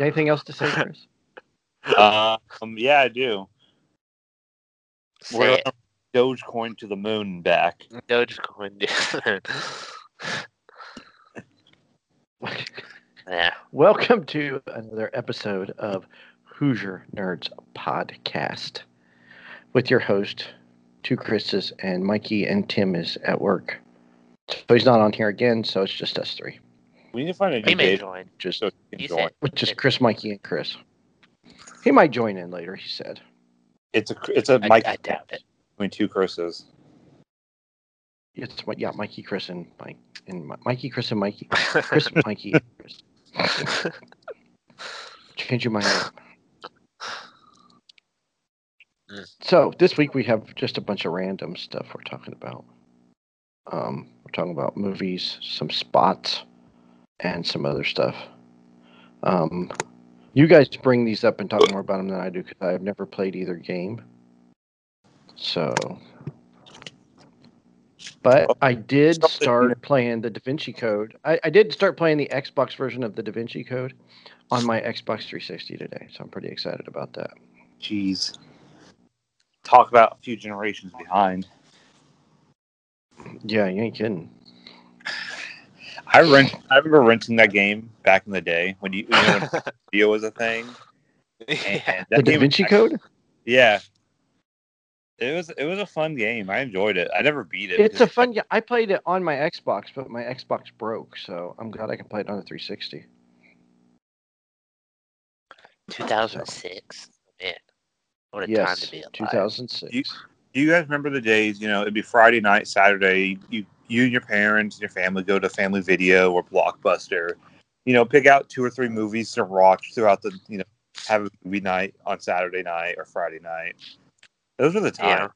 Anything else to say, Chris? Um, yeah, I do. We're Say on Dogecoin to the moon and back. it. Dogecoin. yeah. Welcome to another episode of Hoosier Nerds Podcast with your host, two Chris's, and Mikey and Tim is at work. So he's not on here again, so it's just us three, We need to find a He new may day join. just so he can join. said which is Chris, Mikey, and Chris. He might join in later. He said. It's a it's a I, Mike I doubt it. between two Chris's. It's what? Yeah, Mikey, Chris, and Mike, and Mikey, Chris, and Mikey, Chris, Mikey, and Chris. Change your mind. So this week we have just a bunch of random stuff we're talking about. Um, we're talking about movies, some spots, and some other stuff. Um, you guys bring these up and talk more about them than I do because I've never played either game. So, but I did Something you know- start playing the Da Vinci Code. I, I did start playing the Xbox version of the Da Vinci Code on my Xbox 360 today, so I'm pretty excited about that. Jeez. Talk about a few generations behind. Yeah, you ain't kidding. I rent. I remember renting that game back in the day when you, you know, when video was a thing. yeah. The Da game- Vinci Code? Yeah. It was it was a fun game. I enjoyed it. I never beat it. It's a fun. Yeah, I played it on my Xbox, but my Xbox broke, so I'm glad I can play it on the 360. 2006. Man, what a time Yes, to be alive. 2006. You- Do you guys remember the days? You know, it'd be Friday night, Saturday. You you and your parents and your family go to Family Video or Blockbuster. You know, pick out two or three movies to watch throughout the. You know, have a movie night on Saturday night or Friday night. Those were the Yeah. times.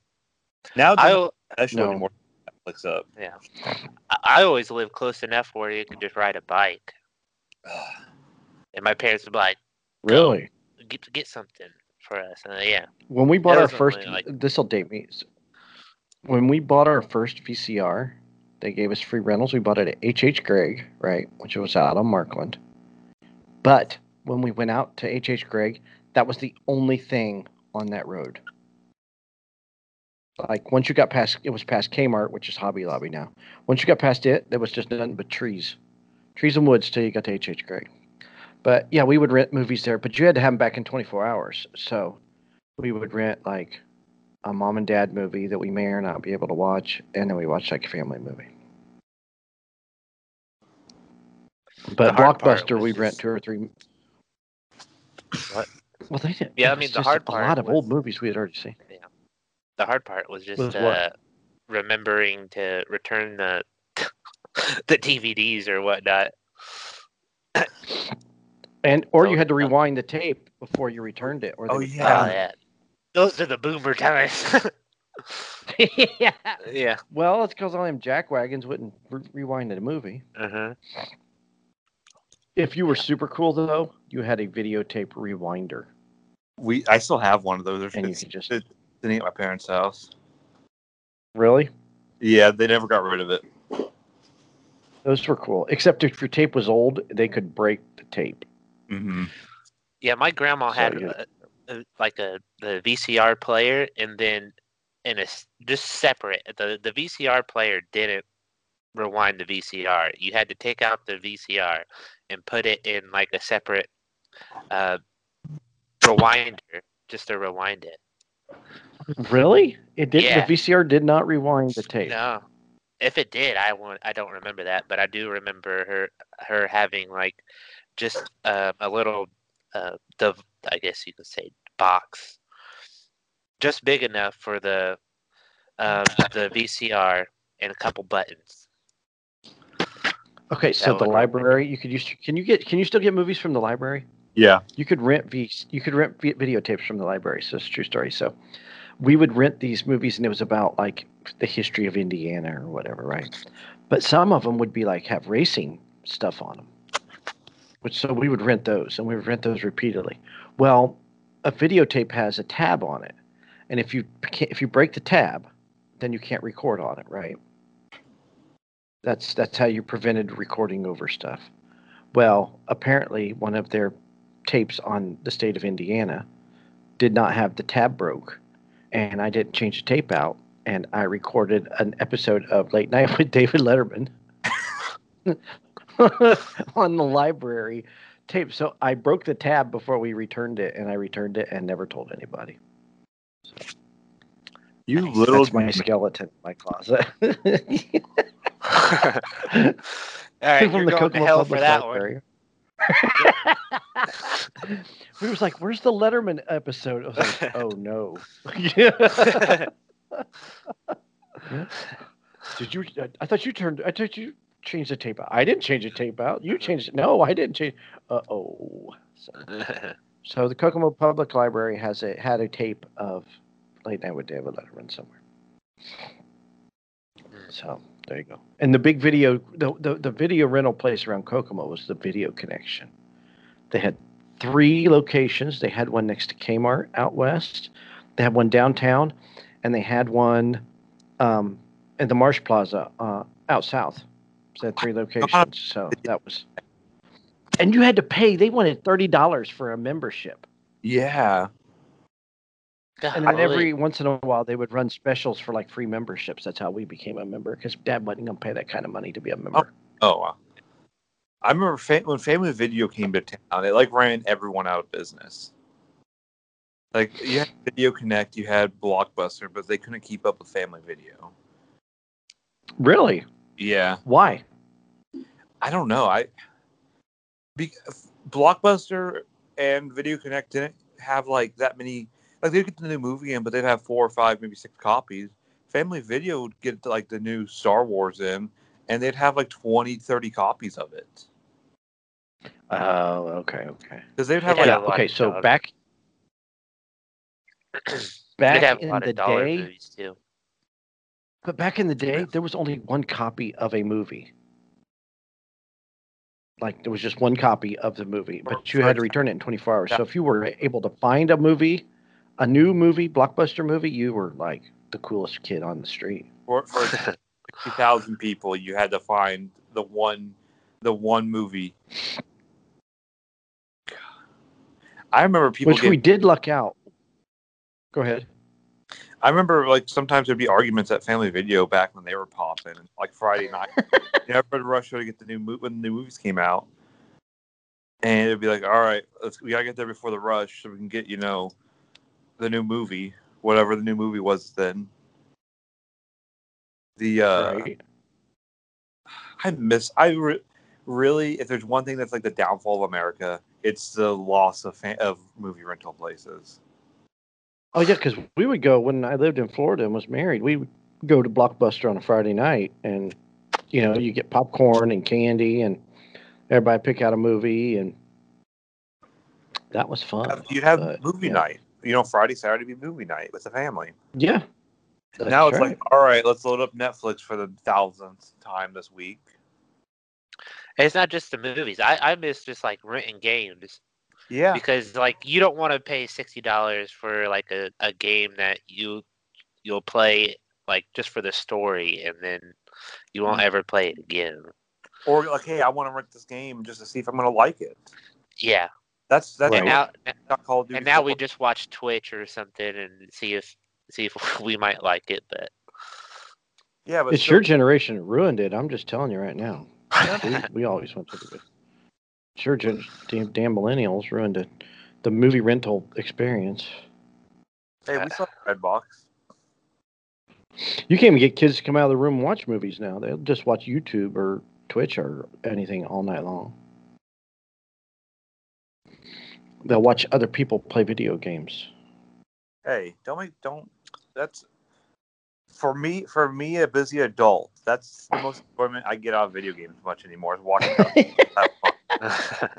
Now I, don't that show No. anymore. Netflix up. yeah. I, I always lived close enough where you could just ride a bike, and my parents would be like, Really? "Get get something for us." And uh, yeah, When we bought That our first, only, like- this will date me. When we bought our first VCR, they gave us free rentals. We bought it at H.H. Gregg, right, which was out on Markland. But when we went out to H.H. Gregg, that was the only thing on that road. Like once you got past, it was past Kmart, which is Hobby Lobby now. Once you got past it, there was just nothing but trees, trees and woods till you got to H.H. Gregg. But yeah, we would rent movies there, but you had to have them back in 24 hours. So we would rent like a mom and dad movie that we may or not be able to watch, and then we watch like a family movie. But The hard part Blockbuster, we'd rent just- two or three. What? Well, they did. Yeah, I mean, the just hard a lot of old movies we had already seen. the hard part was just Was uh, remembering to return the the DVDs or whatnot. And or So- you had to rewind the tape before you returned it. Or they Oh, Yeah. Oh yeah, those are the boomer times. yeah. yeah. Well, it's because all them jack wagons wouldn't re- rewind the movie. Uh-huh. If you were Yeah. super cool though, you had a videotape rewinder, We I still have one of those. and you It's could just sitting at my parents' house. really. Yeah, they never got rid of it. Those were cool. Except if your tape was old, they could break the tape. hmm Yeah, my grandma So had a, a, like a the VCR player, and then in a s- just separate. The the VCR player didn't rewind the VCR. You had to take out the VCR and put it in like a separate uh, rewinder just to rewind it. Really? It did. Yeah. The VCR did not rewind the tape. No, if it did, I want I don't remember that, but I do remember her her having like just uh, a little uh, the I guess you could say box, just big enough for the um, the VCR and a couple buttons. Okay, so the library you could use. Can you get? Can you still get movies from the library? Yeah. You could rent v. You could rent vi- videotapes from the library. So it's a true story. So we would rent these movies, and it was about like the history of Indiana or whatever, right? But some of them would be like have racing stuff on them. Which so we would rent those, and we would rent those repeatedly. Well, a videotape has a tab on it, and if you if you break the tab, then you can't record on it, right? That's that's how you prevented recording over stuff. Well, apparently one of their tapes on the state of Indiana did not have the tab broke, and I didn't change the tape out, and I recorded an episode of Late Night with David Letterman on the library tape. So I broke the tab before we returned it, and I returned it and never told anybody. You little That's my skeleton in my closet. All right, From you're going to Kokomo hell for Public that one. We was like, "Where's the Letterman episode?" I was like, "Oh no." Did you? I- I thought you turned. I thought you changed the tape out. I didn't change the tape out. You changed it. No, I didn't change. Uh oh. So, so the Kokomo Public Library has a had a tape of Late Night with David Letterman somewhere. So there you go. And the big video, the, the, the video rental place around Kokomo was the Video Connection. They had three locations. They had one next to Kmart out west. They had one downtown, and they had one um, in the Marsh Plaza uh, out south. So three locations. So that was, and you had to pay. They wanted thirty dollars for a membership. yeah. And then Golly. every once in a while, they would run specials for like free memberships. That's how we became a member because Dad wasn't going to pay that kind of money to be a member. Oh, oh wow. I remember fa- when Family Video came to town, it like ran everyone out of business. Like you had Video Connect, you had Blockbuster, but they couldn't keep up with Family Video. Really? Yeah, Why? I don't know. I be, Blockbuster and Video Connect didn't have like that many. Like they'd get the new movie in, but they'd have four or five, maybe six copies. Family Video would get like the new Star Wars in, and they'd have like 20, 30 copies of it Oh, okay, okay. because they'd have Yeah, like Yeah. a lot Okay. of So dogs. back back have a in lot the of day, too. but back in the day, there was only one copy of a movie. Like there was just one copy of the movie, but you had to return it in 24 hours. So if you were able to find a movie, a new movie, blockbuster movie, you were like the coolest kid on the street. for, for 60,000 people, you had to find the one, the one movie. I remember people. Which we did luck out. Go ahead. I remember like sometimes there'd be arguments at Family Video back when they were popping, like Friday night. you know, everybody rushed to get the new movie when the new movies came out, and it'd be like, all right, let's we gotta get there before the rush so we can get you know the new movie, whatever the new movie was then. The uh, right. I miss. I re- really, if there's one thing that's like the downfall of America, it's the loss of fa- of movie rental places. Oh yeah, because we would go when I lived in Florida and was married. We would go to Blockbuster on a Friday night, and you know, you get popcorn and candy, and everybody pick out a movie, and that was fun. You'd have but, movie yeah. night. You know, Friday, Saturday be movie night with the family. Yeah. That's now it's right. like, all right, let's load up Netflix for the thousandth time this week. And it's not just the movies. I, I miss just like renting games Yeah, because like you don't want to pay sixty dollars for like a, a game that you you'll play like just for the story and then you won't Mm. ever play it again. or like, hey, I want to rent this game just to see if I'm gonna like it. Yeah. That's that's And Right. now not Call of Duty. and now we just watch Twitch or something and see if see if we might like it, but yeah, but It's still- your generation that ruined it. I'm just telling you right now. We, we always went to the. It's your gen- damn, damn millennials ruined it. The movie rental experience. Hey, we saw Redbox. You can't even get kids to come out of the room and watch movies now. They'll just watch YouTube or Twitch or anything all night long. They'll watch other people play video games. Hey, don't make don't. That's for me. For me, a busy adult. That's the most enjoyment I get out of video games much anymore. Is watching. them.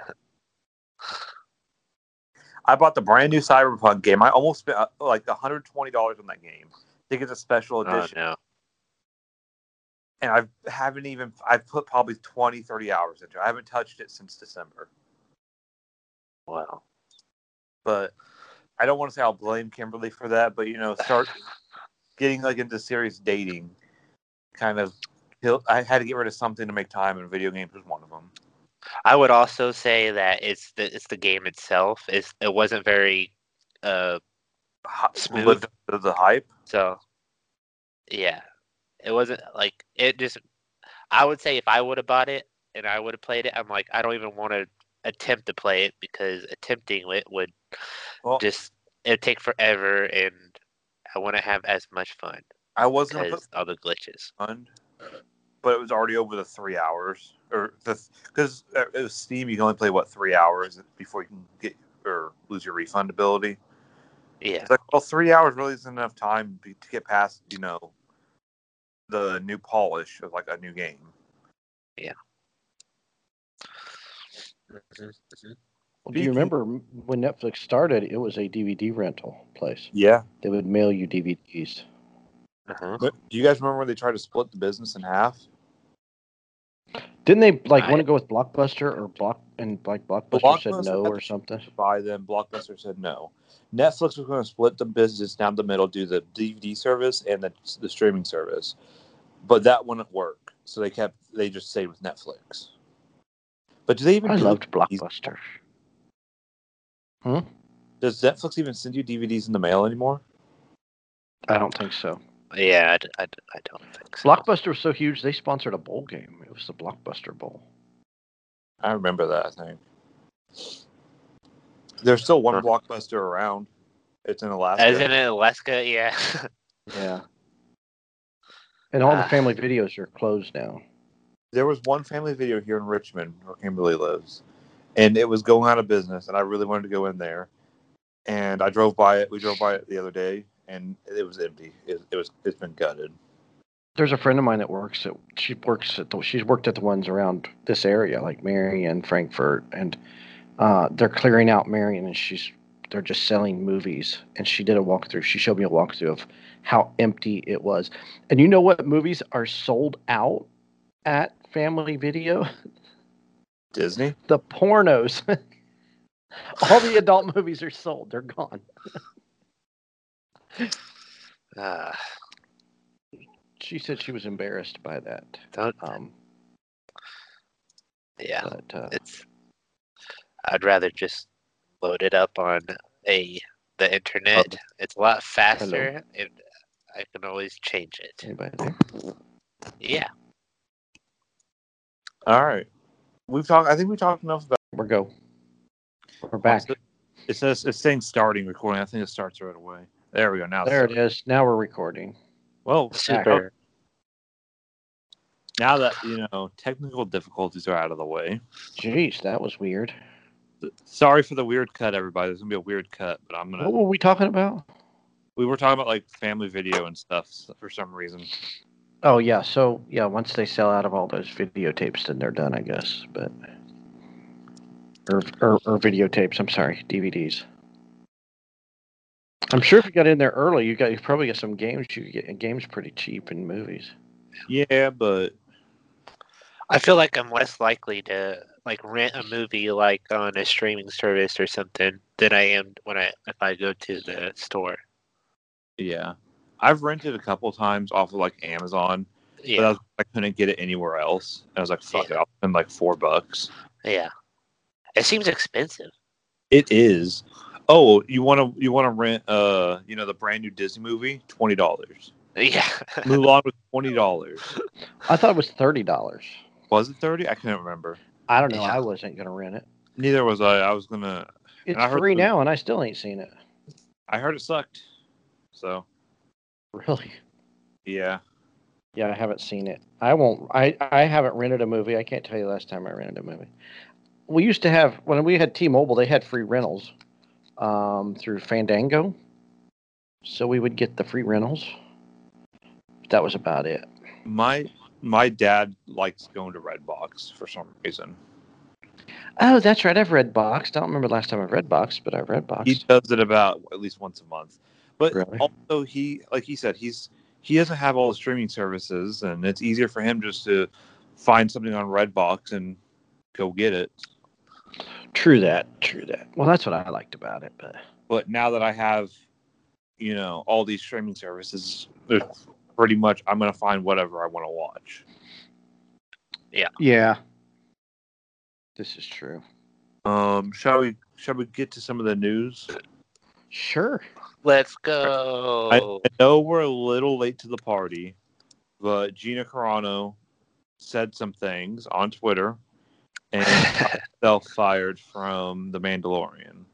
I bought the brand new Cyberpunk game. I almost spent uh, like hundred twenty dollars on that game. I think it's a special oh edition, no. and I haven't even. I've put probably 20, 30 hours into it. I haven't touched it since December. Wow. But I don't want to say I'll blame Kimberly for that, but you know, start getting like into serious dating, kind of. I had to get rid of something to make time, and video games was one of them. I would also say that it's the it's the game itself. It's it wasn't very uh Smooth. lived up the hype. so yeah. It wasn't like it just I would say if I would have bought it and I would have played it, I'm like I don't even want to attempt to play it because attempting it would Well, just it'd take forever and I wouldn't have as much fun I was gonna put all the glitches. fun, but it was already over the three hours, or the because it was Steam. You can only play what three hours before you can get or lose your refundability. Yeah. It's like, well, three hours really isn't enough time to to get past, you know, the new polish of like a new game. Mhm. Well, do you remember when Netflix started? It was a DVD rental place. Yeah. They would mail you DVDs. Uh-huh. But do you guys remember when they tried to split the business in half? Didn't they like I- want to go with Blockbuster or Block and like Blockbuster said no or something? To buy them, Blockbuster said no. Netflix was going to split the business down the middle, do the DVD service and the, the streaming service, but that wouldn't work. So they kept they just stayed with Netflix. But do they even? I loved DVDs? Blockbuster. Does Netflix even send you DVDs in the mail anymore? I don't think so. Yeah, I don't think so. Blockbuster was so huge they sponsored a bowl game. It was the Blockbuster Bowl. I remember that. I think there's still one Huh. Blockbuster around. It's in Alaska. Isn't it Alaska? Yeah. Yeah. And all the Ah. family videos are closed now. There was one family video here in Richmond where Kimberly lives, and it was going out of business, and I really wanted to go in there. And I drove by it. We drove by it the other day, and it was empty. It, it was. It's been gutted. There's a friend of mine that works at she works at the she's worked at the ones around this area, like Marion, Frankfurt, and uh, they're clearing out Marion and she's they're just selling movies. And she did a walkthrough. She showed me a walkthrough of how empty it was. And you know what movies are sold out at Family Video? Disney. The pornos. All the adult movies are sold. They're gone. Uh, She said she was embarrassed by that. don't. Um, Yeah. but uh, It's. I'd rather just load it up on a the internet. It's a lot faster, and I can always change it. anybody there? Yeah. All right. We've talked. I think we talked enough about. We're go. We're back. It says it's saying starting recording. I think it starts right away. There we go. Now There it starting. Now we're recording. Well, Super. now that you know technical difficulties are out of the way. Jeez, that was weird. Sorry for the weird cut, everybody. There's gonna be a weird cut, but I'm gonna. What were we talking about? We were talking about like family video and stuff for some reason. Oh yeah, so yeah, once they sell out of all those videotapes, then they're done, I guess. But or or, or videotapes. I'm sorry, DVDs. I'm sure if you got in there early, you got you probably get some games. You get games pretty cheap in movies. Yeah, but I feel like I'm less likely to like rent a movie like on a streaming service or something than I am when I if I go to the store. yeah, I've rented a couple times off of like Amazon, but I, was, I couldn't get it anywhere else. And I was like, fuck Yeah. it, I'll spend like four bucks. Yeah. It seems expensive. It is. Oh, you want to you want to rent uh you know the brand new Disney movie twenty dollars. Yeah. Mulan was twenty dollars. I thought it was thirty dollars. Was it thirty? I can't remember. I don't know. Yeah. I wasn't gonna rent it. Neither was I. I was gonna. It's I heard free the- now, and I still ain't seen it. I heard it sucked. So Really? yeah. Yeah, I haven't seen it. I won't. I I haven't rented a movie. I can't tell you the last time I rented a movie. We used to have when we had T-Mobile, they had free rentals um, through Fandango, so we would get the free rentals. That was about it. My my dad likes going to Redbox for some reason. Oh, that's right. I've read Box. Don't remember the last time I've read Box, but I've read Box. He does it about at least once a month. But Really? also he like he said, he's he doesn't have all the streaming services and it's easier for him just to find something on Redbox and go get it. True that. True that. Well, that's what I liked about it. But But now that I have, you know, all these streaming services, there's pretty much I'm gonna find whatever I want to watch. Yeah. Yeah, This is true. Um, shall we? Shall we get to some of the news? Sure. Let's go. I, I know we're a little late to the party, but Gina Carano said some things on Twitter and self fired from The Mandalorian.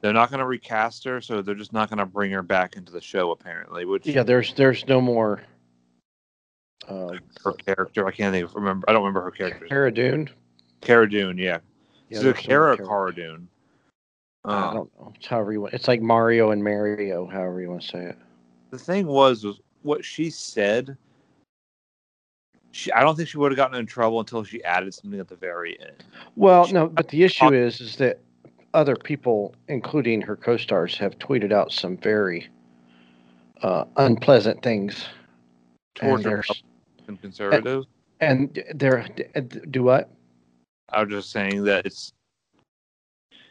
They're not going to recast her, so they're just not going to bring her back into the show. Apparently, which Yeah, there's there's no more. Uh, her character, I can't even remember. I don't remember her character. Cara Dune. Cara Dune, yeah. Yeah, so there's Cara Cara- Cara I Uh, don't know. It's however you want. It's like Mario and Mario, however you want to say it. the thing was, was what she said. She, I don't think she would have gotten in trouble until she added something at the very end. Well, no, but the issue is, is that other people, including her co-stars, have tweeted out some very uh, unpleasant things, Towards and her and conservatives. and they're do what? I was just saying that it's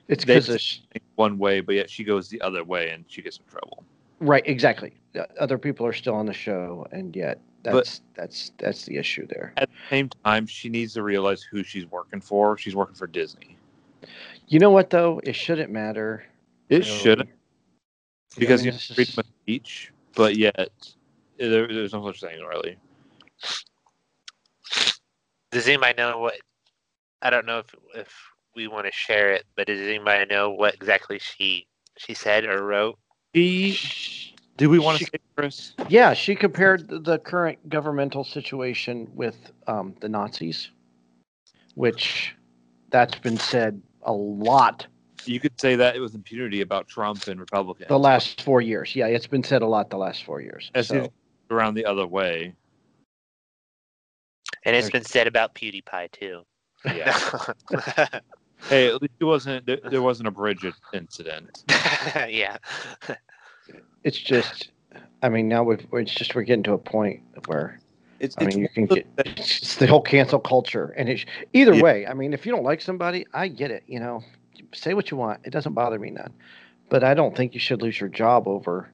It's They- because one way, but yet she goes the other way and she gets in trouble. right, exactly. Other people are still on the show, and yet But- that's that's that's the issue there. At the same time, she needs to realize who she's working for. She's working for Disney. You know what though? It shouldn't matter. It really. shouldn't because I mean, you it's have freedom just- of speech, but yet eh, there, there's no such thing really. Does anybody know what? I don't know if if we want to share it, but does anybody know what exactly she she said or wrote? She, do we want to She- say, Chris? Yeah, she compared the- the current governmental situation with um, the Nazis, which that's been said a lot You could say that with impunity about Trump and Republicans. the last four years. Yeah, it's been said a lot the last four years. As So, if around the other way. And it's been said about PewDiePie too. Yeah. hey, at least it wasn't there, there wasn't a bridge incident. yeah. it's just, I mean, now we've, it's just we're getting to a point where It's, I it's mean, you can get the- it's the whole cancel culture, and it's either Yeah. way. I mean, if you don't like somebody, I get it. You know, say what you want; it doesn't bother me none. But I don't think you should lose your job over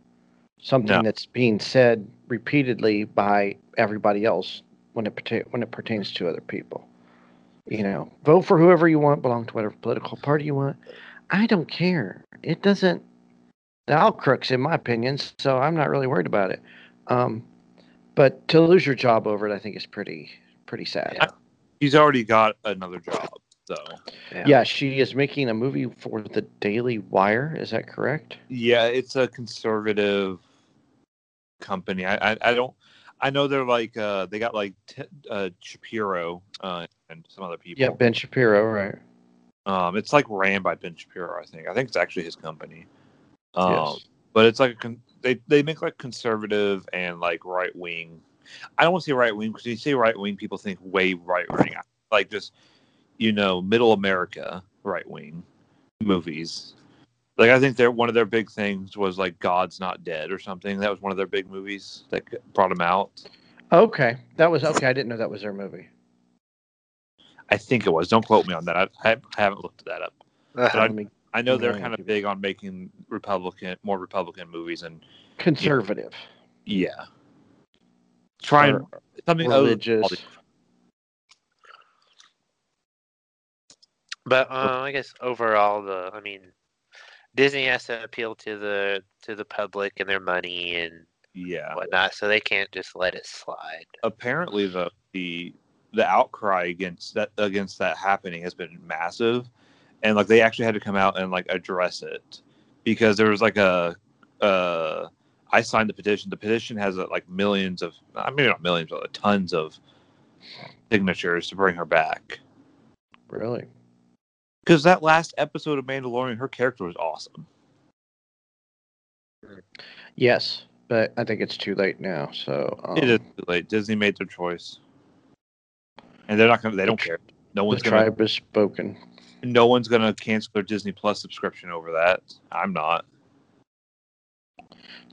something No. that's being said repeatedly by everybody else when it perta- when it pertains to other people. You know, vote for whoever you want, belong to whatever political party you want. I don't care. It doesn't. The all crooks, in my opinion, so I'm not really worried about it. Um, but to lose your job over it, I think is pretty pretty sad. Yeah. he's already got another job, so Yeah. she is making a movie for the Daily Wire. Is that correct? yeah, it's a conservative company. I I, I don't. I know they're like uh, they got like t- uh, Shapiro uh, and some other people. Yeah, Ben Shapiro, right? Um, it's like ran by Ben Shapiro, I think. I think it's actually his company. Um, yes. but it's like a con- they they make like conservative and like right wing. I don't want to say right wing because you say right wing, people think way right wing, like just you know middle America right wing movies. Like I think they're one of their big things was like God's Not Dead or something. That was one of their big movies that brought them out. Okay, that was okay. I didn't know that was their movie. I think it was. Don't quote me on that. I, I haven't looked that up. Uh-huh. I- me- I know they're kind of big on making Republican, more Republican movies, and conservative. yeah, trying or something other than religious. all the- But uh, I guess overall, the I mean, Disney has to appeal to the to the public and their money and Yeah, whatnot, so they can't just let it slide. apparently the the the outcry against that against that happening has been massive, and like they actually had to come out and like address it because there was like a uh I signed the petition. The petition has uh, like millions of I mean not millions, but tons of signatures to bring her back. Really? Because that last episode of Mandalorian, her character was awesome. Yes, but I think it's too late now. So um, it is too late. Disney made their choice, and they're not gonna. They don't care. No The one's gonna. tribe has spoken. No one's gonna cancel their Disney Plus subscription over that. I'm not.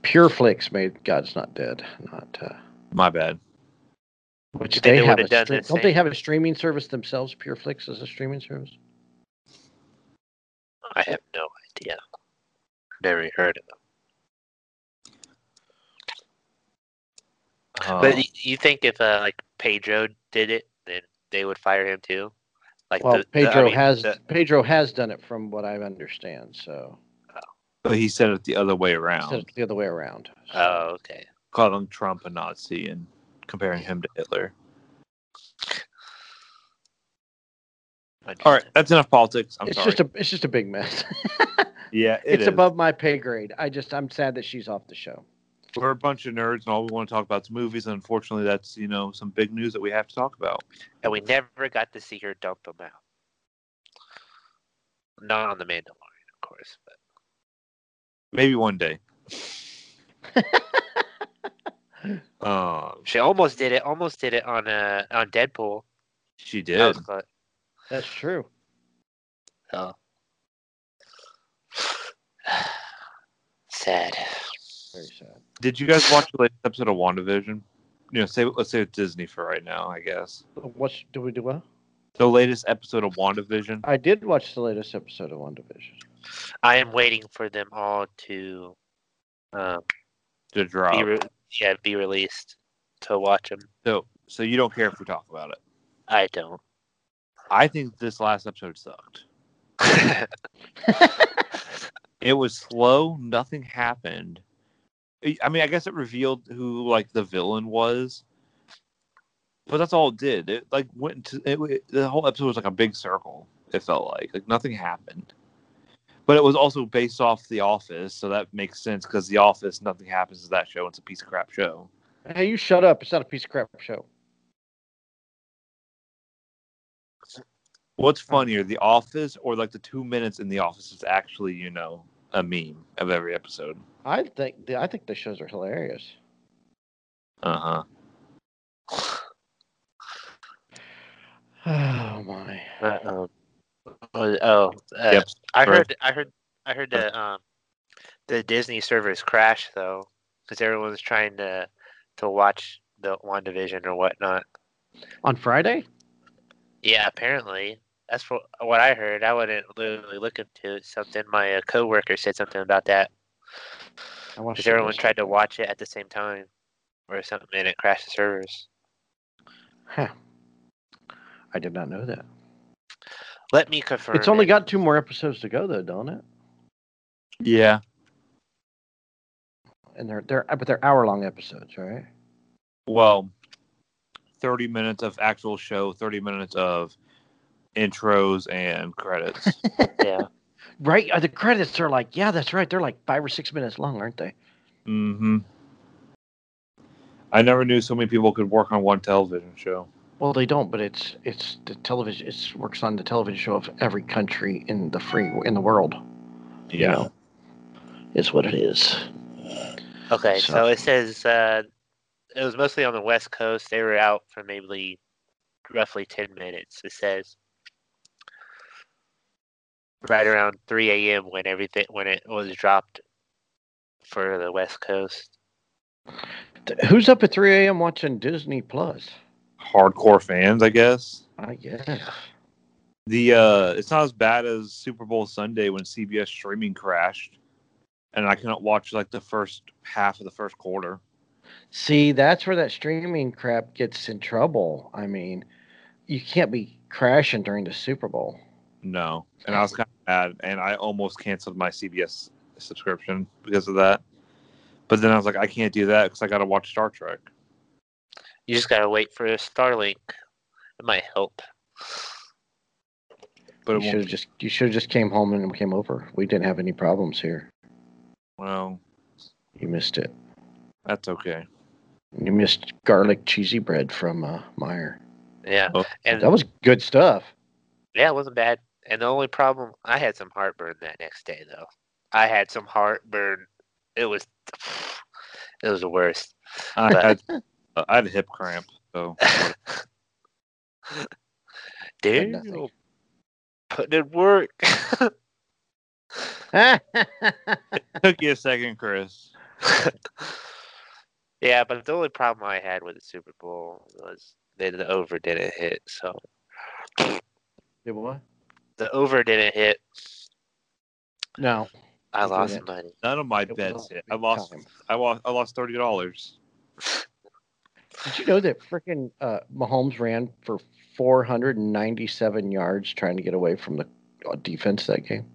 Pure Pureflix made God's Not Dead, not uh, My bad. which they, they have. A done the don't they have a streaming service themselves? Pure Pureflix is a streaming service. I have no idea. Never heard of them. Uh, But y- you think if uh, like Pedro did it, then they would fire him too? Like Well, the, the- I Pedro mean, has the- Pedro has done it from what I understand. So But he said it the other way he around, said it's the other way around. So, oh, okay. calling Trump a Nazi and comparing him to Hitler. All right, that's enough politics. I'm it's sorry. just a it's just a big mess. yeah, it it's is. above my pay grade. I just I'm sad that she's off the show. We're a bunch of nerds, and all we want to talk about is movies. And unfortunately, that's you know some big news that we have to talk about. And we never got to see her dump him out. Not on the Mandalorian, of course, but Maybe one day. um, she almost did it. Almost did it on uh on Deadpool. she That did. was close. That's true. Oh. Sad. Very sad. Did you guys watch the latest episode of WandaVision? You know, say let's say it's Disney for right now. I guess What do we do well? the latest episode of WandaVision. I did watch the latest episode of WandaVision. I am waiting for them all to, um, to drop. be re- yeah, be released to watch them. So, so you don't care if we talk about it. I don't. I think this last episode sucked. It was slow. Nothing happened. I- I mean, I guess it revealed who like the villain was, but that's all it did. It like went to it, it- the whole episode was like a big circle. It felt like like nothing happened. But it was also based off The Office, so that makes sense because The Office, nothing happens to that show. It's a piece of crap show. hey, you shut up! It's not a piece of crap show. What's funnier, The Office or like the two minutes in The Office is actually, you know, a meme of every episode? I think the, I think the shows are hilarious. Uh huh. Oh my! Uh, um, oh, oh, uh, Yep. I heard, I heard, I heard the um, the Disney servers crashed though, because everyone's trying to to watch the WandaVision or whatnot. On Friday? Yeah, apparently that's what what I heard. I wouldn't literally look into it. Something my uh, coworker said something about that I because everyone last tried to watch it at the same time or something, and it crashed the servers. Huh. I did not know that. Let me confirm. It's only it. got two more episodes to go, though, don't it? Yeah. And they're they're but they're hour long episodes, right? Well, 30 minutes of actual show, 30 minutes of intros and credits. yeah. Right. Uh, the credits are like, yeah, that's right. They're like five or six minutes long, aren't they? mm-hmm. I never knew so many people could work on one television show. Well, they don't, but it's it's the television. It works on the television show of every country in the free in the world. you know, is what it is. Okay, So- so, it says uh, it was mostly on the West Coast. They were out for maybe roughly ten minutes. It says right around three a.m. when everything when it was dropped for the West Coast. Who's up at 3 a.m. watching Disney Plus? Hardcore fans, I guess. I guess. The uh it's not as bad as Super Bowl Sunday when CBS streaming crashed and I couldn't watch like the first half of the first quarter. See, that's where that streaming crap gets in trouble. I mean, you can't be crashing during the Super Bowl. No. And I was kind of mad and I almost canceled my CBS subscription because of that. But then I was like I can't do that cuz I got to watch Star Trek. You just gotta wait for Starlink. It might help. But You should have just you should have just came home and came over. We didn't have any problems here. Well, You missed it. that's okay. You missed garlic cheesy bread from uh, Meyer. Yeah, Oh. and That was good stuff. yeah, it wasn't bad. And the only problem, I had some heartburn that next day though. I had some heartburn. It was, it was the worst. I But- had uh, I had a hip cramp, so Dude, nothing. putting in work. took you a second, Chris. yeah, but the only problem I had with the Super Bowl was that the over didn't hit. So Did what? The over didn't hit. No. I lost didn't. money. None of my It was bets hit. I lost. time. I lost. I lost thirty dollars. Did you know that freaking uh, Mahomes ran for 497 yards trying to get away from the uh, defense that game.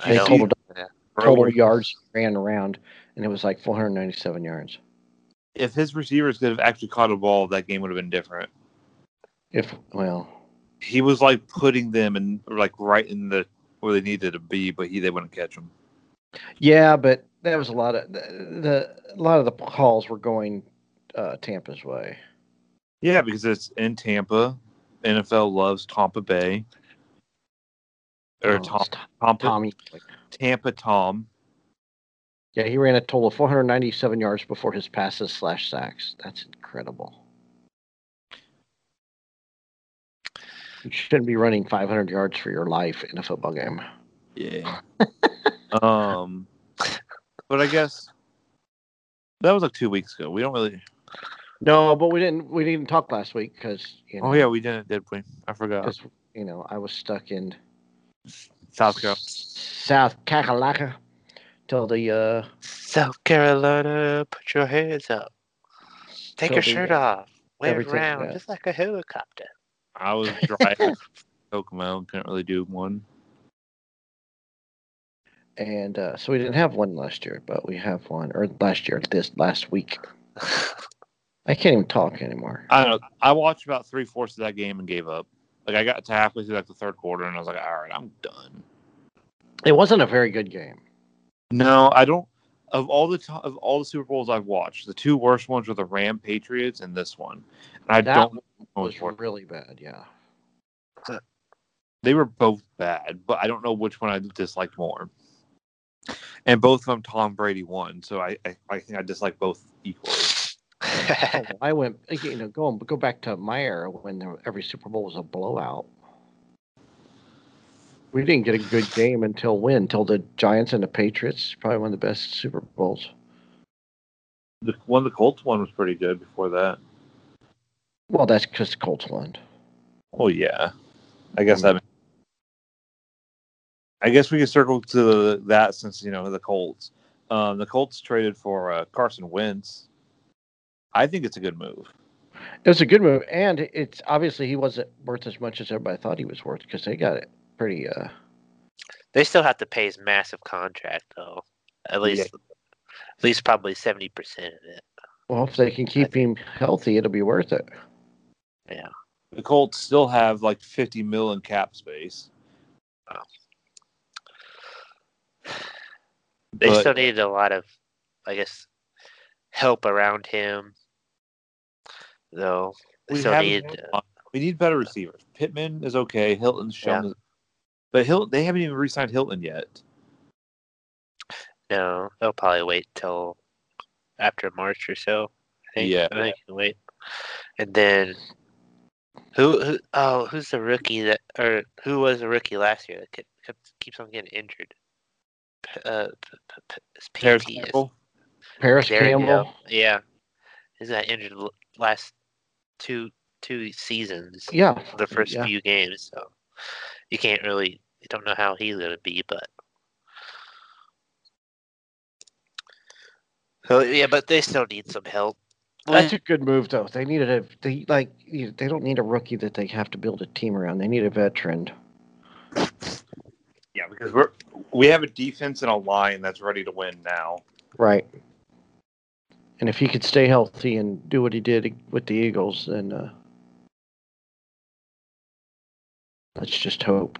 I They know. totaled Yeah. total yards ran around, and it was like 497 yards. If his receivers could have actually caught a ball, that game would have been different. If well, He was like putting them in like right in the where they needed to be, but he they wouldn't catch them. yeah, but that was a lot of the, the a lot of the calls were going uh, Tampa's way. Yeah, because it's in Tampa. NFL loves Tampa Bay or Oh, Tom, Tommy. Tampa Tom. Yeah, he ran a total of 497 yards before his passes slash sacks. That's incredible. You shouldn't be running 500 yards for your life in a football game. Yeah. um, but I guess that was like two weeks ago. We don't really. No, but we didn't. We didn't talk last week because you know, Oh yeah, we didn't, did we? I forgot. 'cause, you know, I was stuck in South Carolina. South Kakalaka till the uh, South Carolina, put your hands up. Take your shirt off. Wave around just like a helicopter. I was driving Kokomo. Couldn't really do one. and uh, so we didn't have one last year, but we have one or last year this last week. I can't even talk anymore. I don't know. I watched about three fourths of that game and gave up. Like I got to halfway through like the third quarter and I was like, all right, I'm done. It wasn't a very good game. No, I don't. Of all the to- of all the Super Bowls I've watched, the two worst ones were the Ram Patriots and this one. And I That don't. was one. really bad. Yeah. Uh, they were both bad, but I don't know which one I disliked more. And both of them, Tom Brady won, so I I, I think I dislike both equally. I went, you know, go go back to my era when there, every Super Bowl was a blowout. We didn't get a good game until when? Until the Giants and the Patriots. Probably one of the best Super Bowls. The one, the Colts one, was pretty good before that. Well, that's because the Colts won. Oh yeah, I guess that. I guess we could circle to that since you know the Colts. Um, the Colts traded for uh, Carson Wentz. I think it's a good move. It was a good move, and it's obviously he wasn't worth as much as everybody thought he was worth because they got it pretty. uh they still have to pay his massive contract though. At least at least probably seventy percent of it. Well, if they can keep him healthy, it'll be worth it. Yeah. The Colts still have like 50 mil in cap space. They But- still needed a lot of I guess help around him. Though they We still need uh, We need better receivers. Pittman is okay. Hilton's shown, but Hilton they haven't even re-signed Hilton yet. no, they'll probably wait till after March or so. I think. Yeah. I think they'll wait. And then who, who oh who's the rookie that or who was the rookie last year that kept, kept keeps on getting injured? Uh, p- p- p- Parris PT. Campbell. Parris There Campbell. Yeah, he's got injured l- last two two seasons. Yeah. the first yeah. few games, so you can't really you don't know how he's gonna be, but so yeah, but they still need some help. That's a good move, though. They needed a they like they don't need a rookie that they have to build a team around. They need a veteran. Yeah, because we're we have a defense and a line that's ready to win now. Right. And if he could stay healthy and do what he did with the Eagles, then uh, let's just hope.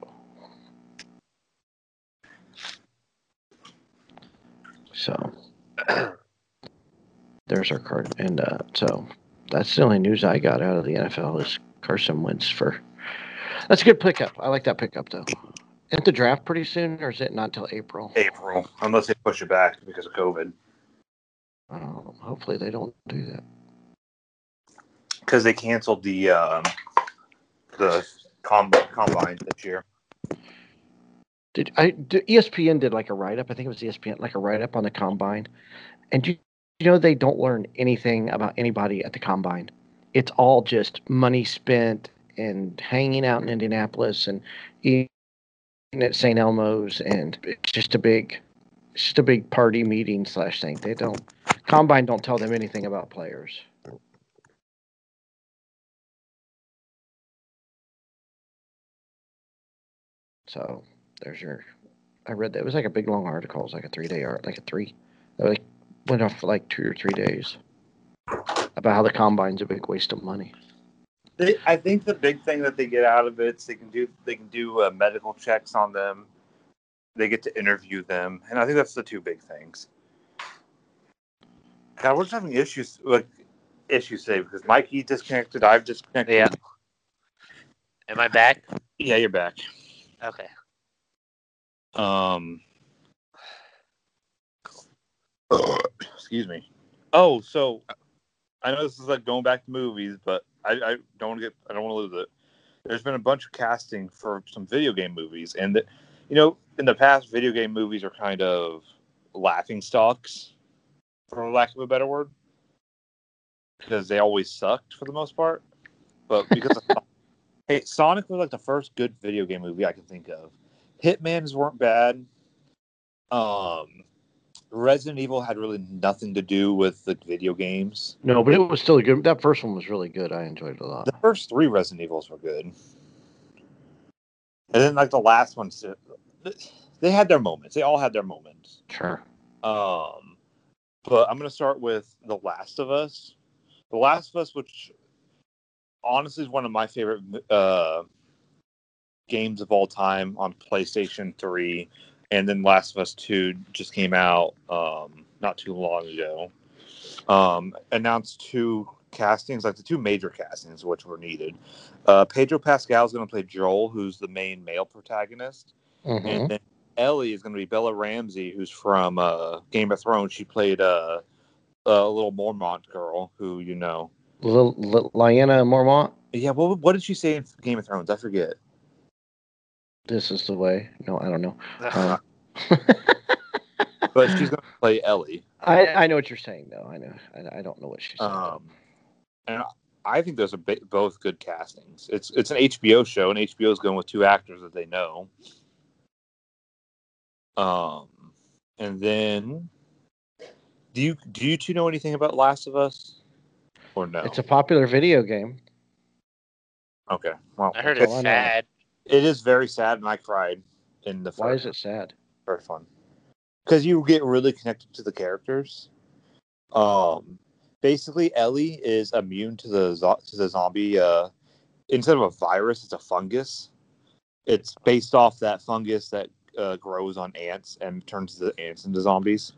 So there's our card, and uh, so that's the only news I got out of the NFL is Carson Wentz for. That's a good pickup. I like that pickup though. Isn't the draft pretty soon, or is it not till April? April, unless they push it back because of COVID. Um, hopefully they don't do that. Because they canceled the um, the combine, combine this year. Did I did ESPN did like a write up? I think it was ESPN like a write up on the combine, and you, you know they don't learn anything about anybody at the combine. It's all just money spent and hanging out in Indianapolis and eating at St. Elmo's, and it's just a big, just a big party meeting slash thing. They don't combine don't tell them anything about players. So there's your. I read that it was like a big long article. It was like a three day art, like a three. That like went off for like two or three days about how the combine's a big waste of money. They, I think the big thing that they get out of it is they can do they can do uh, medical checks on them. They get to interview them, and I think that's the two big things. God, we're just having issues like issues today because Mikey disconnected. I've disconnected. Yeah. Am I back? Yeah, you're back. Okay. Um. excuse me. Oh, so I know this is like going back to movies, but I, I don't want to get I don't want to lose it. There's been a bunch of casting for some video game movies, and that you know, in the past, video game movies are kind of laughing stocks, for lack of a better word, because they always sucked for the most part. But because of, hey, Sonic was like the first good video game movie I can think of. Hitman's weren't bad. Um, Resident Evil had really nothing to do with the video games. No, but it was still a good. That first one was really good. I enjoyed it a lot. The first three Resident Evils were good, and then like the last ones, they had their moments. They all had their moments. Sure. Um, but I'm gonna start with The Last of Us. The Last of Us, which honestly is one of my favorite uh, games of all time on PlayStation 3, and then Last of Us 2 just came out um, not too long ago. Um, announced two castings, like the two major castings, which were needed. Uh, Pedro Pascal is going to play Joel, who's the main male protagonist, Mhm. and then Ellie is going to be Bella Ramsey, who's from uh, Game of Thrones. She played uh, a little Mormont girl, who you know. Lyanna Mormont. Yeah, what what did she say in Game of Thrones? I forget. This is the way. No, I don't know. Uh, But she's going to play Ellie. I I know what you're saying though. I know. I, I don't know what she's saying. Um, and I think those are ba- both good castings. It's it's an HBO show, and HBO is going with two actors that they know. Um, and then, do you do you two know anything about Last of Us, or no? It's a popular video game. okay. Well, I heard That's it's all I know. sad. It is very sad, and I cried in the. First, Why is it sad? very fun because you get really connected to the characters. Um, basically, Ellie is immune to the zo- to the zombie. Uh, instead of a virus, it's a fungus. It's based off that fungus that uh, grows on ants and turns the ants into zombies.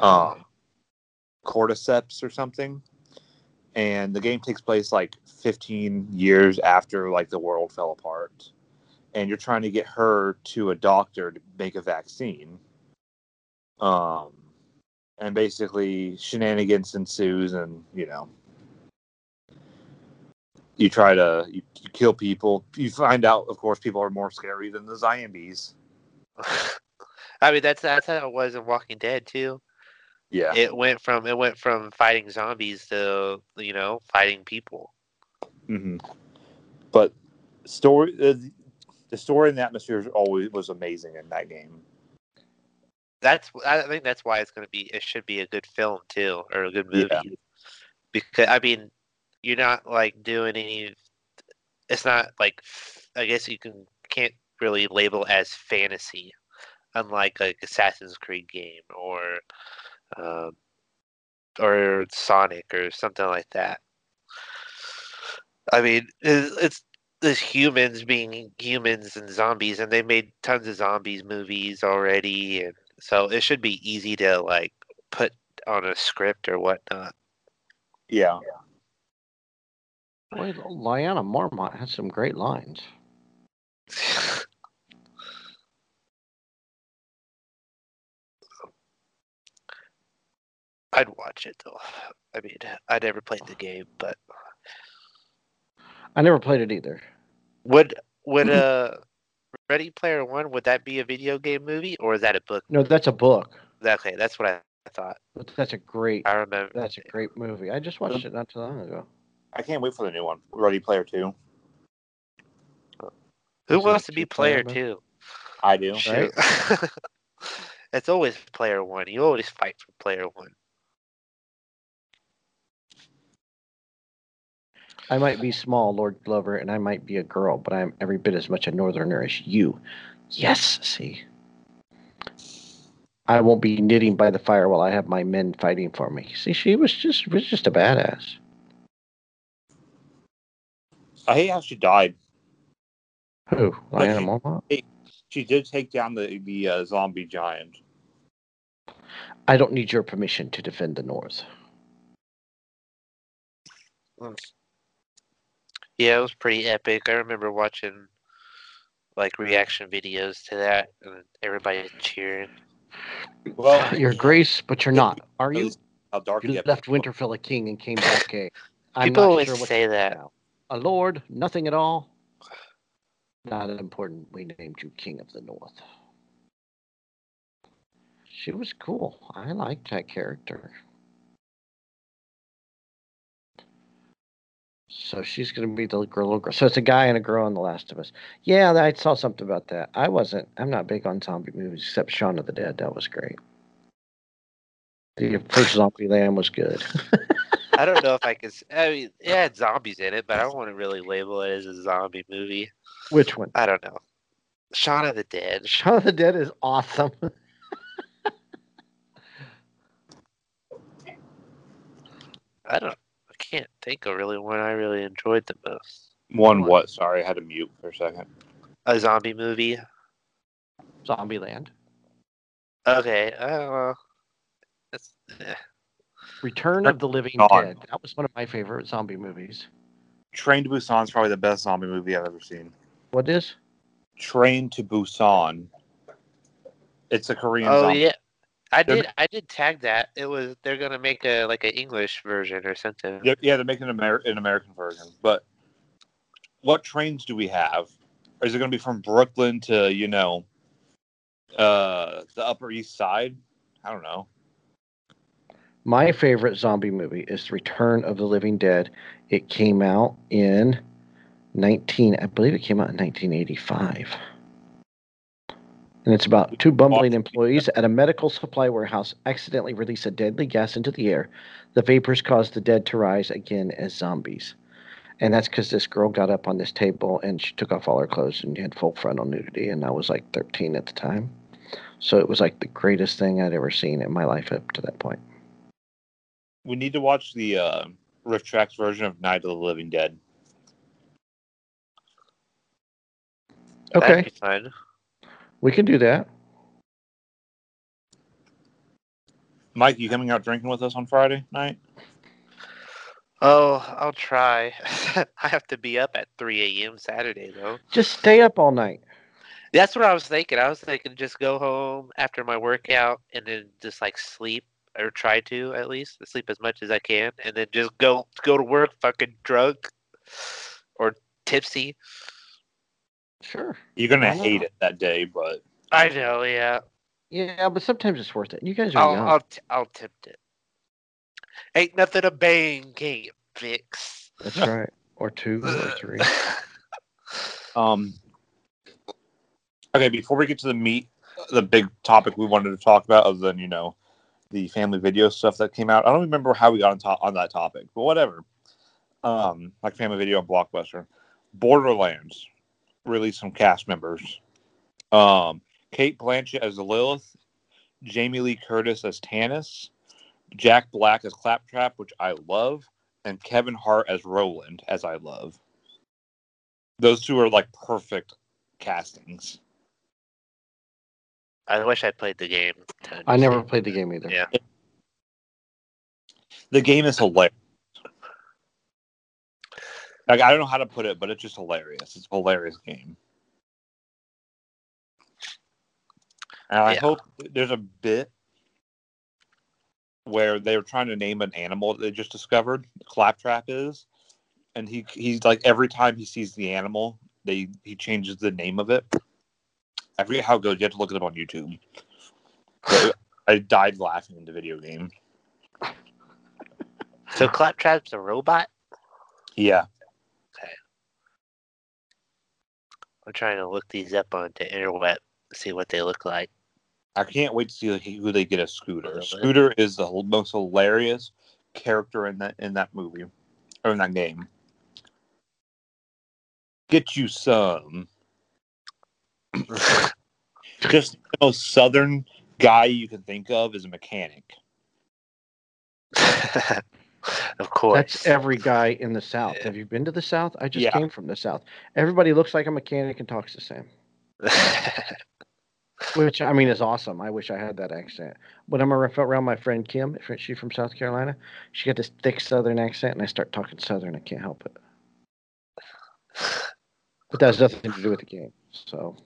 Um, cordyceps or something. And the game takes place like 15 years after like the world fell apart. And you're trying to get her to a doctor to make a vaccine. Um, and basically shenanigans ensues, and you know, you try to you, you kill people. You find out, of course, people are more scary than the zombies. I mean, that's that's how it was in Walking Dead too. Yeah, It went from it went from fighting zombies to you know fighting people. Mm-hmm. But story, the, the story and the atmosphere is always was amazing in that game. That's I think that's why it's gonna be it should be a good film too or a good movie. Yeah. Because I mean, you're not like doing any. It's not like I guess you can can't really label as fantasy, unlike like Assassin's Creed game or, um, or Sonic or something like that. I mean, it's, it's there's humans being humans and zombies, and they made tons of zombies movies already, and so it should be easy to like put on a script or whatnot. Yeah, Boy, Lyanna Mormont has some great lines. I'd watch it though. I mean, I never played the game, but I never played it either. Would would uh Ready Player One would that be a video game movie or is that a book? No, that's a book. Okay, that's what I thought. But that's a great. I remember. That's a great movie. I just watched it not too long ago. I can't wait for the new one, Ready Player Two. Who Is wants to be player player, two? I do. Shoot. it's always player one. You always fight for player one. I might be small, Lord Glover, and I might be a girl, but I'm every bit as much a northerner as you. Yes, see. I won't be knitting by the fire while I have my men fighting for me. See, she was just was just a badass. I hate how she died. Who? Lyanna she- Mormont? She did take down the the uh, zombie giant. I don't need your permission to defend the North. Yeah, it was pretty epic. I remember watching like reaction videos to that and everybody cheering. Well, Your Grace, but you're not. Are you? how dark You left episode- Winterfell a king and came back a. I'm People not always sure what say that. now. A lord, nothing at all. Not important. We named you King of the North. She was cool. I liked that character. So she's going to be the girl, little girl. So it's a guy and a girl in The Last of Us. Yeah, I saw something about that. I wasn't. I'm not big on zombie movies except Shaun of the Dead. That was great. The first Zombieland was good. I don't know if I could. I mean, it had zombies in it, but I don't want to really label it as a zombie movie. Which one? I don't know. Shaun of the Dead. Shaun of the Dead is awesome. I don't. I can't think of really one I really enjoyed the most. One what? Sorry, I had to mute for a second. A zombie movie. Zombieland. Okay. Uh, that's, eh. Return of the Living Dawn. Dead. That was one of my favorite zombie movies. Train to Busan is probably the best zombie movie I've ever seen. What is? Train to Busan. It's a Korean Oh zombie. yeah. I did. I did tag that. It was. They're gonna make a like an English version or something. Yeah, yeah, they're making an, Amer- an American version. But what trains do we have? Is it going to be from Brooklyn to you know, uh, the Upper East Side? I don't know. My favorite zombie movie is The Return of the Living Dead. It came out in 19, I believe it came out in 1985. And it's about two bumbling employees at a medical supply warehouse accidentally release a deadly gas into the air. The vapors cause the dead to rise again as zombies. And that's because this girl got up on this table and she took off all her clothes and had full frontal nudity. And I was like 13 at the time. So it was like the greatest thing I'd ever seen in my life up to that point. We need to watch the uh, RiffTrax version of Night of the Living Dead. Okay. That'd be fun. We can do that. Mike, you coming out drinking with us on Friday night? Oh, I'll try. I have to be up at 3 a.m. Saturday though. Just stay up all night. That's what I was thinking. I was thinking just go home after my workout and then just like sleep or try to at least sleep as much as I can and then just go go to work fucking drunk or tipsy. Sure. You're gonna I know. hate it that day, but I know, yeah. Yeah, but sometimes it's worth it. You guys are I'll young. I'll, t- I'll tempt it. Ain't nothing a bang can't fix. That's right. Or two or three. um. Okay, before we get to the meat, the big topic we wanted to talk about, other than you know, the family video stuff that came out. I don't remember how we got on top on that topic, but whatever. Um, like family video on Blockbuster, Borderlands released some cast members. Um, Cate Blanchett as Lilith, Jamie Lee Curtis as Tannis, Jack Black as Claptrap, which I love, and Kevin Hart as Roland, as I love. Those two are like perfect castings. I wish I played the game. I never played the game either. Yeah. The game is hilarious. Like I don't know how to put it, but it's just hilarious. It's a hilarious game. And I Yeah. hope there's a bit where they were trying to name an animal that they just discovered. Claptrap is, and he he's like every time he sees the animal, they he changes the name of it. I forget how it goes. You have to look it up on YouTube. I died laughing in the video game. So Claptrap's a robot? Yeah. I'm trying to look these up on the interweb, see what they look like. I can't wait to see who they get as Scooter. Scooter is the most hilarious character in that in that movie or in that game. Get you some. just the most southern guy you can think of is a mechanic. of course. That's every guy in the South. Have you been to the South? I just Yeah. came from the South. Everybody looks like a mechanic and talks the same, which I mean is awesome. I wish I had that accent. But I'm ar- around my friend Kim, she's from South Carolina, she got this thick Southern accent, and I start talking Southern. I can't help it. But that has nothing to do with the game. So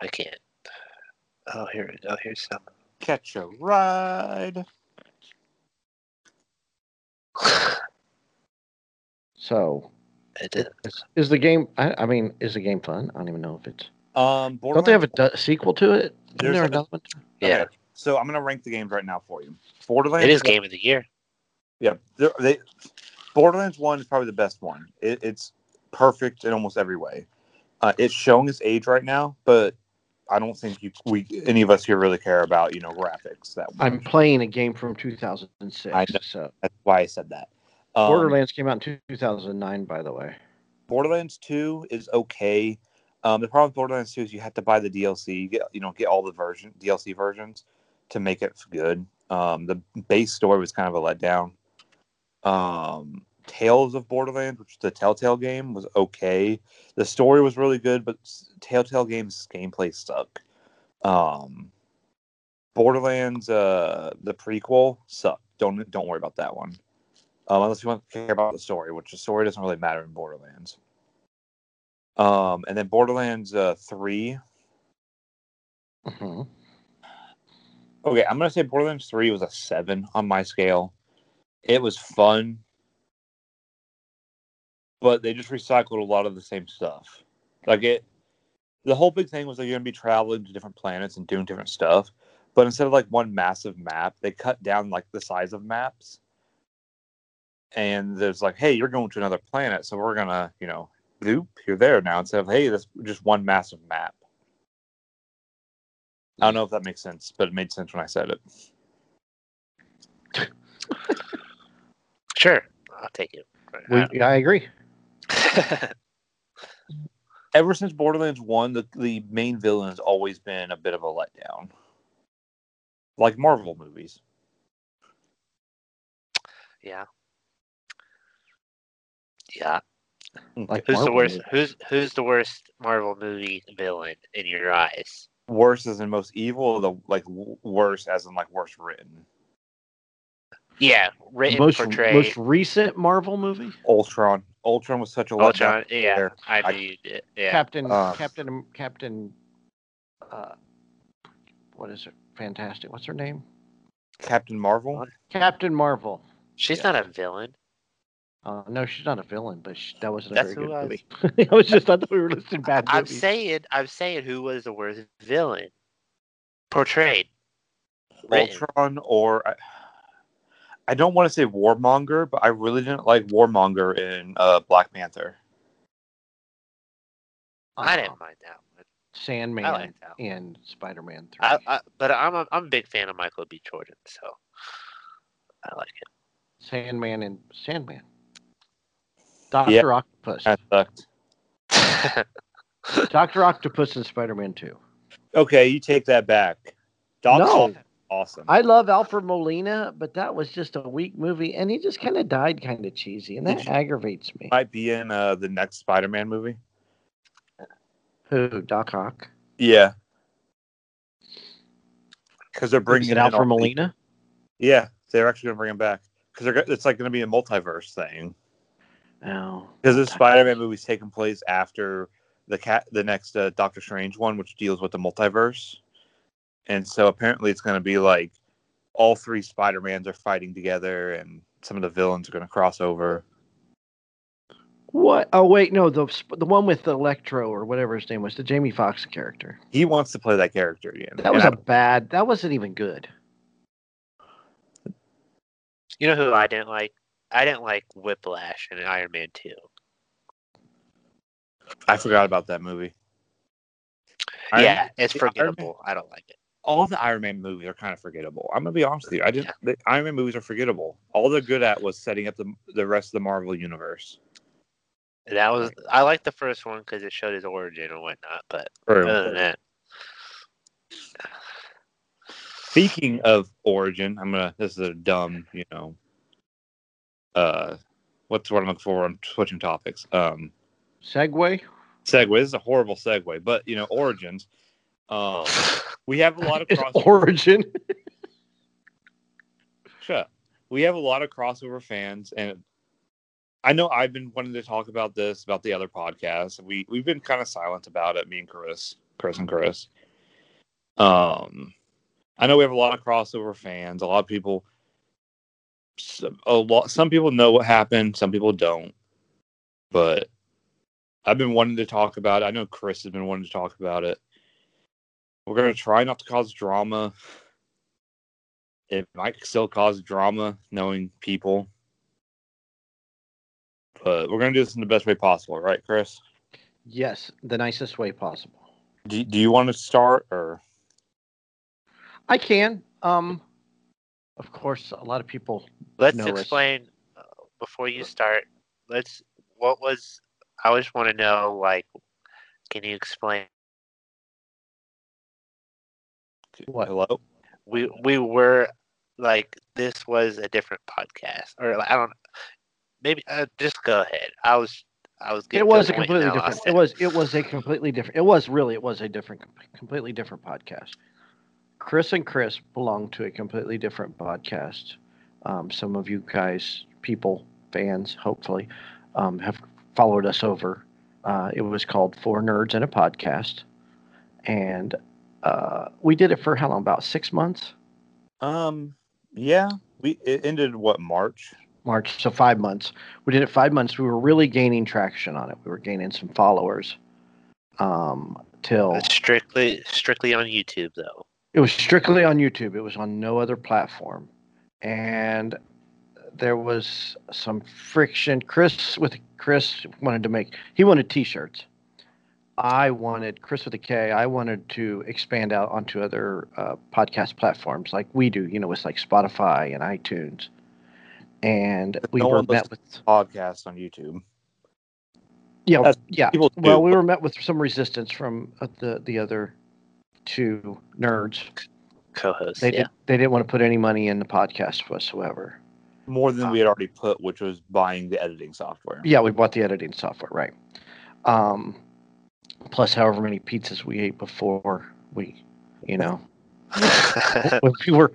I can't. Oh, here go. Oh, here's some. Catch a ride. so It did. is, is the game? I, I mean, is the game fun? I don't even know if it's. Um, Don't they have a du- sequel to it? Isn't There's there a- another one? Yeah, Okay, So I'm gonna rank the games right now for you. Borderlands. it is game of the year. Yeah, they're- they Borderlands One is probably the best one. It, it's perfect in almost every way. Uh, it's showing its age right now, but I don't think you we any of us here really care about you know graphics that much. I'm playing a game from 2006. I know. So That's why I said that. Um, Borderlands came out in 2009, by the way. Borderlands Two is okay. Um, the problem with Borderlands Two is you have to buy the DLC. You get you know get all the version DLC versions to make it good. Um, the base story was kind of a letdown. Um, Tales of Borderlands, which the Telltale game, was okay. The story was really good, but Telltale games gameplay suck. Um, Borderlands, uh, the prequel sucked. Don't don't worry about that one, um, unless you want to care about the story, which the story doesn't really matter in Borderlands. Um, and then Borderlands uh, three. hmm Okay, I'm gonna say Borderlands three was a seven on my scale. It was fun, but they just recycled a lot of the same stuff. Like it, the whole big thing was they're gonna be traveling to different planets and doing different stuff. But instead of like one massive map, they cut down like the size of maps. And there's like, hey, you're going to another planet, so we're gonna, you know, loop, you're there now. Instead of hey, that's just one massive map. I don't know if that makes sense, but it made sense when I said it. Sure, I'll take it. We, I agree. ever since Borderlands One, the the main villain has always been a bit of a letdown, like Marvel movies. yeah. Yeah. Mm, like Who's the worst? movies. Who's who's the worst Marvel movie villain in your eyes? Worst as in most evil, or the like worst as in like worst written. Yeah, written, most portrayed. most recent Marvel movie? Ultron. Ultron was such a Ultron. Yeah, there. I I- knew you did. Yeah. Captain Uh, Captain Captain. Uh, what is it? Fantastic. What's her name? Captain Marvel. Captain Marvel. She's yeah. not a villain. Uh, no, she's not a villain, but she, that wasn't a That's very good I was- movie. I was just I thought we were listing bad I'm movies. saying, I'm saying, who was the worst villain portrayed? Written. Ultron, or I, I don't want to say Warmonger, but I really didn't like Warmonger in uh, Black Panther. I didn't mind that one. Sandman I like that. and Spider-Man Three. I, I, but I'm a, I'm a big fan of Michael B. Jordan, so I like it. Sandman and Sandman. Doctor Octopus. That sucked. Doctor Octopus and Spider-Man Two. Okay, you take that back. Doc No. Ock- awesome. I love Alfred Molina, but that was just a weak movie, and he just kind of died kind of cheesy, and that aggravates me. might be in uh, the next Spider-Man movie. Who? Doc Ock? Yeah, because they're bringing it in Alfred all the- Molina? Yeah, they're actually going to bring him back because it's like going to be a multiverse thing. No. Because this Spider-Man movie's taking place after the cat, the next uh, Doctor Strange one, which deals with the multiverse, and so apparently it's going to be like all three Spider-Mans are fighting together, and some of the villains are going to cross over. What? Oh wait, no the the one with Electro or whatever his name was, the Jamie Foxx character. He wants to play that character again. That was And a bad. That wasn't even good. you know who I didn't like? I didn't like Whiplash and Iron Man Two. I, I forgot about that movie. Iron yeah, Man- it's the Man- forgettable. I don't like it. All the Iron Man movies are kind of forgettable. I'm gonna be honest with you. I didn't. The Iron Man movies are forgettable. All they're good at was setting up the the rest of the Marvel universe. That was I like the first one because it showed his origin and whatnot. But Or- other than that, Speaking of origin, I'm gonna. This is a dumb, you know. Uh, what's what I'm looking for? I'm switching topics. Um, segue. segue. This is a horrible segue, but you know, origins. Um, we have a lot of crossover. origin. Up. We have a lot of crossover fans, and I know I've been wanting to talk about this about the other podcast. We we've been kind of silent about it. Me and Chris, Chris and Chris. Um, I know we have a lot of crossover fans. A lot of people. A lot. Some people know what happened. Some people don't. But I've been wanting to talk about it. I know Chris has been wanting to talk about it. We're gonna try not to cause drama it might still cause drama knowing people. But we're gonna do this in the best way possible, right, Chris? Yes, the nicest way possible. Do, do you want to start or I can. Um, of course, a lot of people. let's No explain uh, before you start. Let's. What was? I just want to know. Like, can you explain? What? hello? We we were like this was a different podcast, or like, I don't. Maybe uh, just go ahead. I was I was. getting It was a completely different. It was. It was a completely different. It was really. It was a different, completely different podcast. Chris and Chris belong to a completely different podcast. Um, some of you guys, people, fans, hopefully, um, have followed us over. Uh, it was called Four Nerds and a Podcast, and uh, we did it for how long? About six months. Um yeah. We it ended what March? March, so five months. We did it five months. We were really gaining traction on it. We were gaining some followers. Um, till It's strictly strictly on YouTube though. it was strictly on YouTube. It was on no other platform, and there was some friction. Chris with Chris wanted to make. He wanted T-shirts. I wanted Chris with a K. I wanted to expand out onto other uh, podcast platforms like we do. You know, with like Spotify and iTunes. And we No were met with Podcast on YouTube. Yeah, That's- yeah. people do, Well, we were met with some resistance from uh, the the other two nerds. co-hosts. They yeah. did, they didn't want to put any money in the podcast whatsoever. More than we had already put, which was buying the editing software. Yeah, we bought the editing software, right? Um, plus, however many pizzas we ate before we, you know, when we were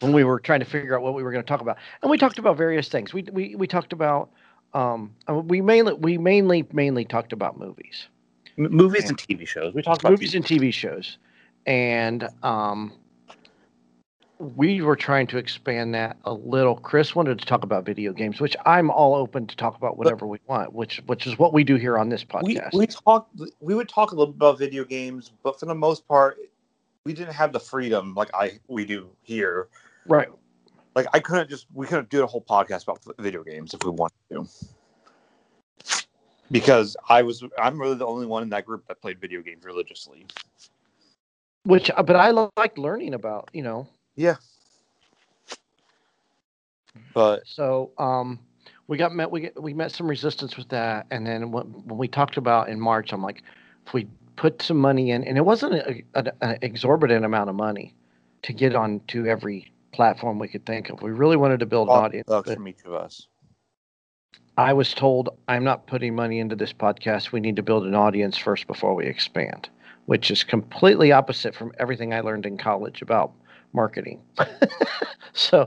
when we were trying to figure out what we were going to talk about, and we talked about various things. We we we talked about. Um, uh, we mainly we mainly mainly talked about movies. M- movies and TV shows. We talked about movies and TV shows, and um, we were trying to expand that a little. Chris wanted to talk about video games, which I'm all open to talk about whatever we want, which which is what we do here on this podcast. we talked we would talk a little bit about video games, but for the most part, we didn't have the freedom like I we do here. right. Like I couldn't just we couldn't do a whole podcast about video games if we wanted to. Because I was I'm really the only one in that group that played video games religiously. Which, uh, but I li- like learning about, you know. Yeah. But So, um, we got met. We get, we met some resistance with that, and then when, when we talked about in March, I'm like, if we put some money in, and it wasn't a, a, an exorbitant amount of money to get on to every platform we could think of. We really wanted to build an audience. bucks but from each of us. I was told I'm not putting money into this podcast. We need to build an audience first before we expand, which is completely opposite from everything I learned in college about marketing. so,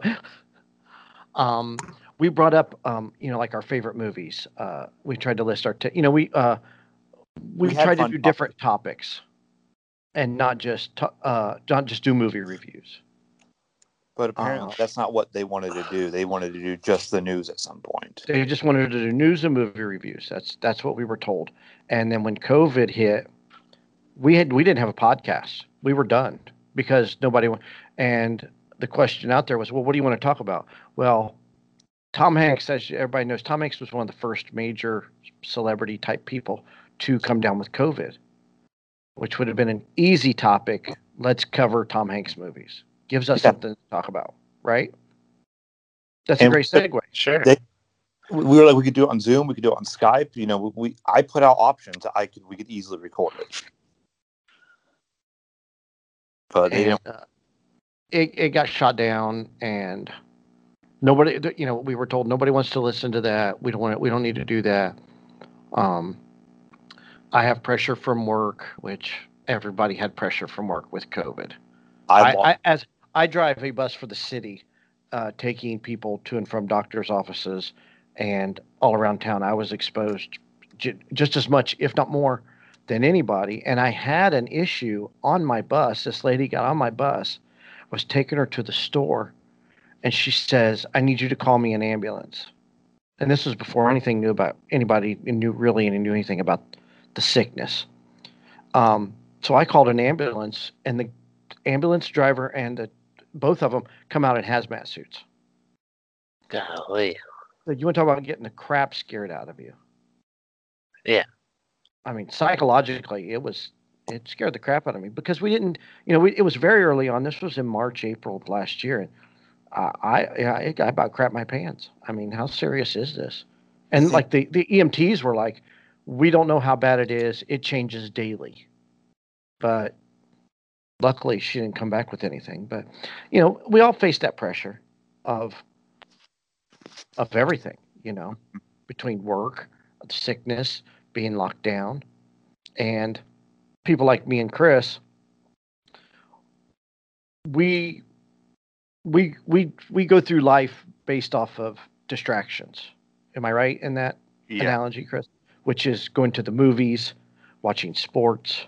um, we brought up, um, you know, like our favorite movies. Uh, we tried to list our, t- you know, we uh, we, We tried to do different topics, and not just to- uh, not just do movie reviews. But apparently Uh, that's not what they wanted to do. They wanted to do just the news at some point. They just wanted to do news and movie reviews. That's that's what we were told. And then when COVID hit, we had we didn't have a podcast. We were done because nobody and the question out there was, well, what do you want to talk about? Well, Tom Hanks, as everybody knows, Tom Hanks was one of the first major celebrity type people to come down with COVID, which would have been an easy topic. Let's cover Tom Hanks movies. Gives us Yeah. something to talk about, right? That's And- a great segue. Sure. They- we were like we could do it on Zoom, we could do it on Skype. You know, we I put out options. I could we could easily record it, but and, uh, it it got shot down, and nobody, you know, we were told nobody wants to listen to that. We don't want. It we don't need to do that. Um, I have pressure from work, which everybody had pressure from work with COVID. I, I, I as I drive a bus for the city, uh, taking people to and from doctors' offices and all around town. I was exposed j- just as much, if not more, than anybody. And I had an issue on my bus. This lady got on my bus, was taking her to the store, and she says, "I need you to call me an ambulance." And this was before anything knew about anybody knew really any knew anything about the sickness. Um, so I called an ambulance, and the ambulance driver and the, both of them come out in hazmat suits. Golly. You want to talk about getting the crap scared out of you? Yeah. I mean, psychologically, it was it scared the crap out of me because we didn't, you know, we, it was very early on. This was in March, April of last year, and I, I, I I about crap my pants. I mean, how serious is this? And like the the EMTs were like, we don't know how bad it is. It changes daily, but luckily she didn't come back with anything. But you know, we all face that pressure of of everything. You know, between work, sickness, being locked down, and people like me and Chris. We we we we go through life based off of distractions. Am I right in that yeah, analogy, Chris? Which is going to the movies, watching sports,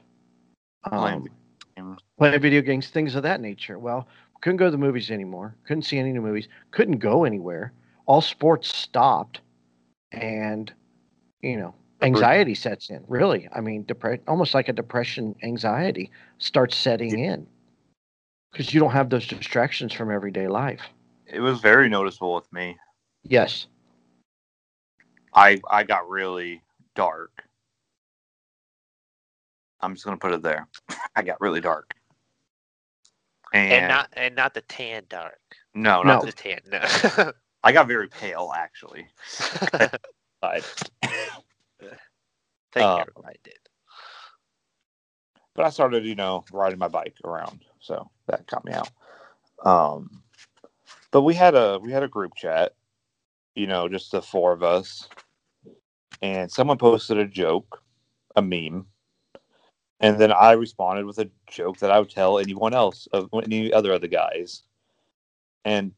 Playing um, playing video games, things of that nature. Well, couldn't go to the movies anymore. Couldn't see any new movies. Couldn't go anywhere. All sports stopped, and you know, anxiety sets in. Really, I mean, depre- almost like a depression, anxiety starts setting in because you don't have those distractions from everyday life. it was very noticeable with me. Yes, I I got really dark. I'm just gonna put it there. I got really dark. And, And not and not the tan dark. no, No. not The the, tan. No. I got very pale actually. But, Think Uh, everybody did. but I started, you know, riding my bike around, so that got me out. Um, but we had a we had a group chat, you know, just the four of us, and someone posted a joke, a meme, and then I responded with a joke that I would tell anyone else of any other of the guys, and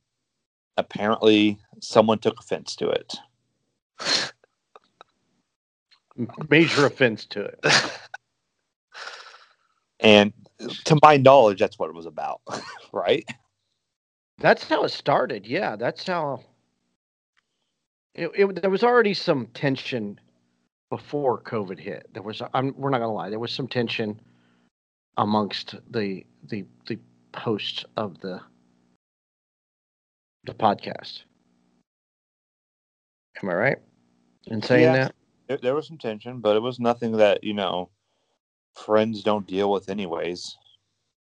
apparently someone took offense to it. Major offense to it. And to my knowledge, that's what it was about, right? That's how it started. Yeah, that's how. It, it there was already some tension before COVID hit. There was. I'm. We're not gonna lie. There was some tension amongst the the the hosts of the the podcast. Am I right in saying Yeah. that? There, there was some tension, but it was nothing that you know friends don't deal with anyways.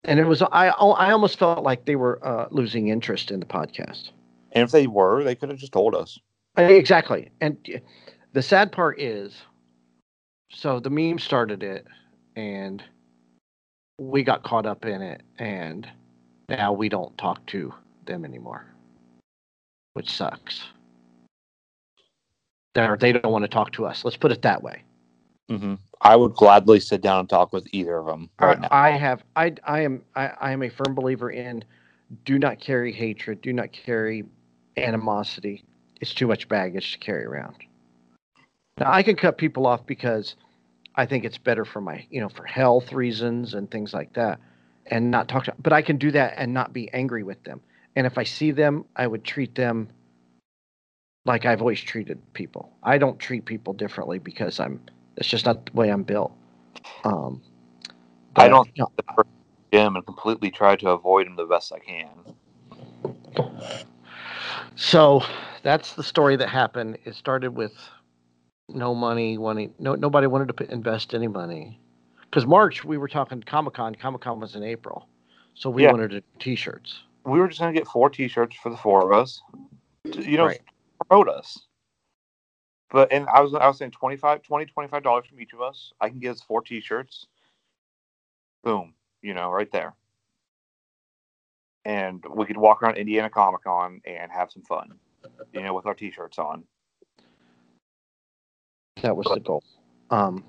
And it was. I. I almost felt like they were uh, losing interest in the podcast. And if they were, they could have just told us. Uh, Exactly. And the sad part is so the meme started it and we got caught up in it and now we don't talk to them anymore. Which sucks. They're, they don't want to talk to us. Let's put it that way. hmm I would gladly sit down and talk with either of them right now. I, I have I I am I, I am a firm believer in do not carry hatred, do not carry animosity. It's too much baggage to carry around. Now I can cut people off because I think it's better for my you know for health reasons and things like that, and not talk to. But I can do that and not be angry with them. And if I see them, I would treat them like I've always treated people. I don't treat people differently because I'm. It's just not the way I'm built. Um, I don't- you know, Jim and completely try to avoid him the best I can. So that's the story that happened. It started with no money, wanting no nobody wanted to put, invest any money. Because March we were talking Comic Con. Comic Con was in April, so we Yeah. wanted to T-shirts. We were just gonna get four T-shirts for the four of us. You know, Right. Promote us. But and I was I was saying 25 20 25 dollars from each of us. I can get us four t-shirts. Boom, you know, right there. And we could walk around Indiana Comic Con and have some fun, you know, with our t-shirts on. That was the goal. Um,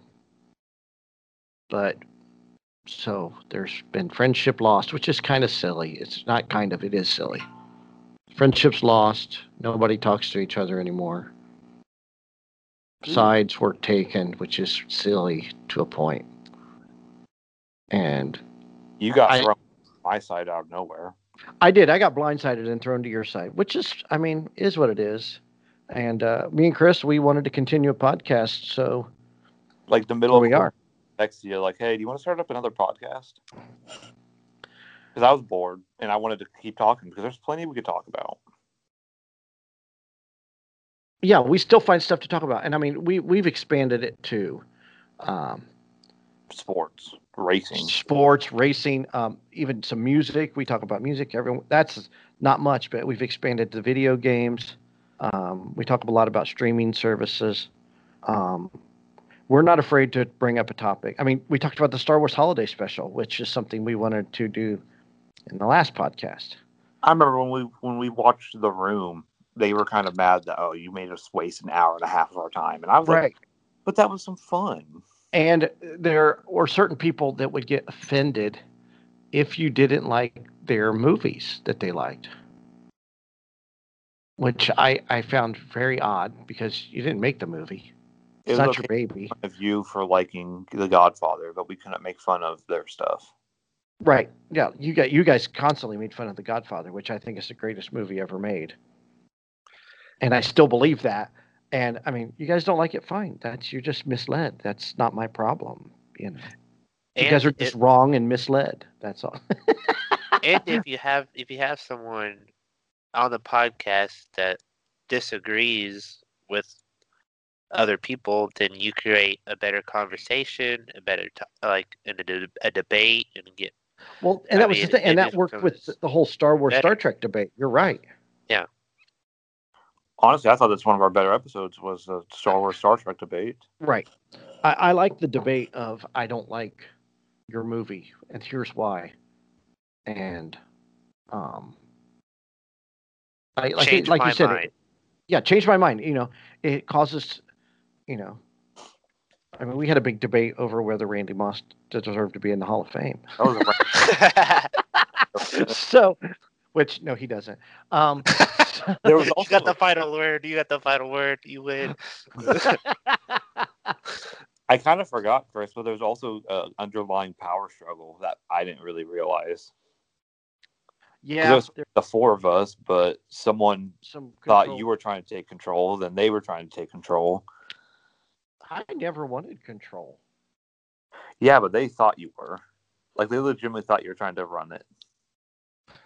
but so there's been friendship lost, which is kind of silly. It's not kind of, it is silly. Friendships lost. Nobody talks to each other anymore. Sides were taken, which is silly to a point. And You got I- thrown my side out of nowhere. I did. I got blindsided and thrown to your side, which is, I mean, is what it is. And uh, me and Chris, we wanted to continue a podcast, so Like the middle of we are. Next to you, like, hey, do you want to start up another podcast? Because I was bored and I wanted to keep talking because there's plenty we could talk about. Yeah, we still find stuff to talk about, and I mean, we we've expanded it to um, Sports, racing. sports, racing, um, even some music. We talk about music. Everyone, that's not much, but we've expanded to video games. Um, we talk a lot about streaming services. Um, we're not afraid to bring up a topic. I mean, we talked about the Star Wars Holiday Special, which is something we wanted to do in the last podcast. I remember when we when we watched The Room, they were kind of mad that oh, you made us waste an hour and a half of our time, and I was like, but that was some fun. And there were certain people that would get offended if you didn't like their movies that they liked, which I, I found very odd because you didn't make the movie. It's was not okay your baby. of you for liking The Godfather, but we couldn't make fun of their stuff. Right. Yeah. You got you guys constantly made fun of The Godfather, which I think is the greatest movie ever made. And I still believe that. And I mean, you guys don't like it, fine. That's you're just misled. That's not my problem. You know. You And guys are it- just wrong and misled. That's all. and if you have if you have someone on the podcast that disagrees with other people, then you create a better conversation, a better t- like in a, a debate, and get Well, and I that was mean, the thing, and that worked with the- the whole Star Wars better. Star Trek debate. You're right. Yeah. Honestly, I thought that's one of our better episodes was the Star Wars Star Trek debate. Right. I, I like the debate of I don't like your movie, and here's why. And um, I like change like my you said, mind. it, yeah, change my mind. You know, it causes, you know, I mean, we had a big debate over whether Randy Moss deserved to be in the Hall of Fame. That so, which no, he doesn't. Um, There was also you got the final word. You got the final word. You win. I kind of forgot, Chris, but there's also an underlying power struggle that I didn't really realize. yeah, there's there's the four of us, but someone some thought you were trying to take control, then they were trying to take control. I never wanted control. Yeah, but they thought you were. Like they legitimately thought you were trying to run it.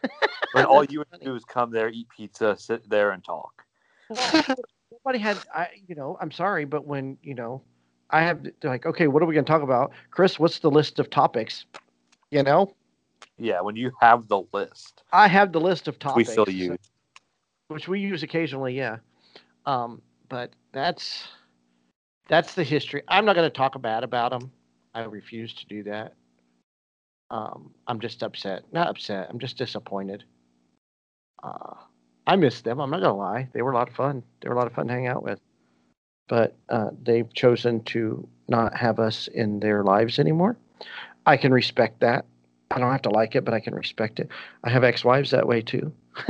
When all you would do is come there, eat pizza, sit there, and talk. Well, nobody had I you know, I'm sorry, but when, you know, I have like, okay, what are we gonna talk about? Chris, what's the list of topics? You know? Yeah, when you have the list, I have the list of topics. we still use. Which we use occasionally, yeah. Um, but that's that's the history. I'm not gonna talk bad about them. I refuse to do that. Um, I'm just upset. Not upset, I'm just disappointed. Uh I miss them. I'm not gonna lie. They were a lot of fun. They were a lot of fun to hang out with. But uh, they've chosen to not have us in their lives anymore. I can respect that. I don't have to like it, but I can respect it. I have ex-wives that way too.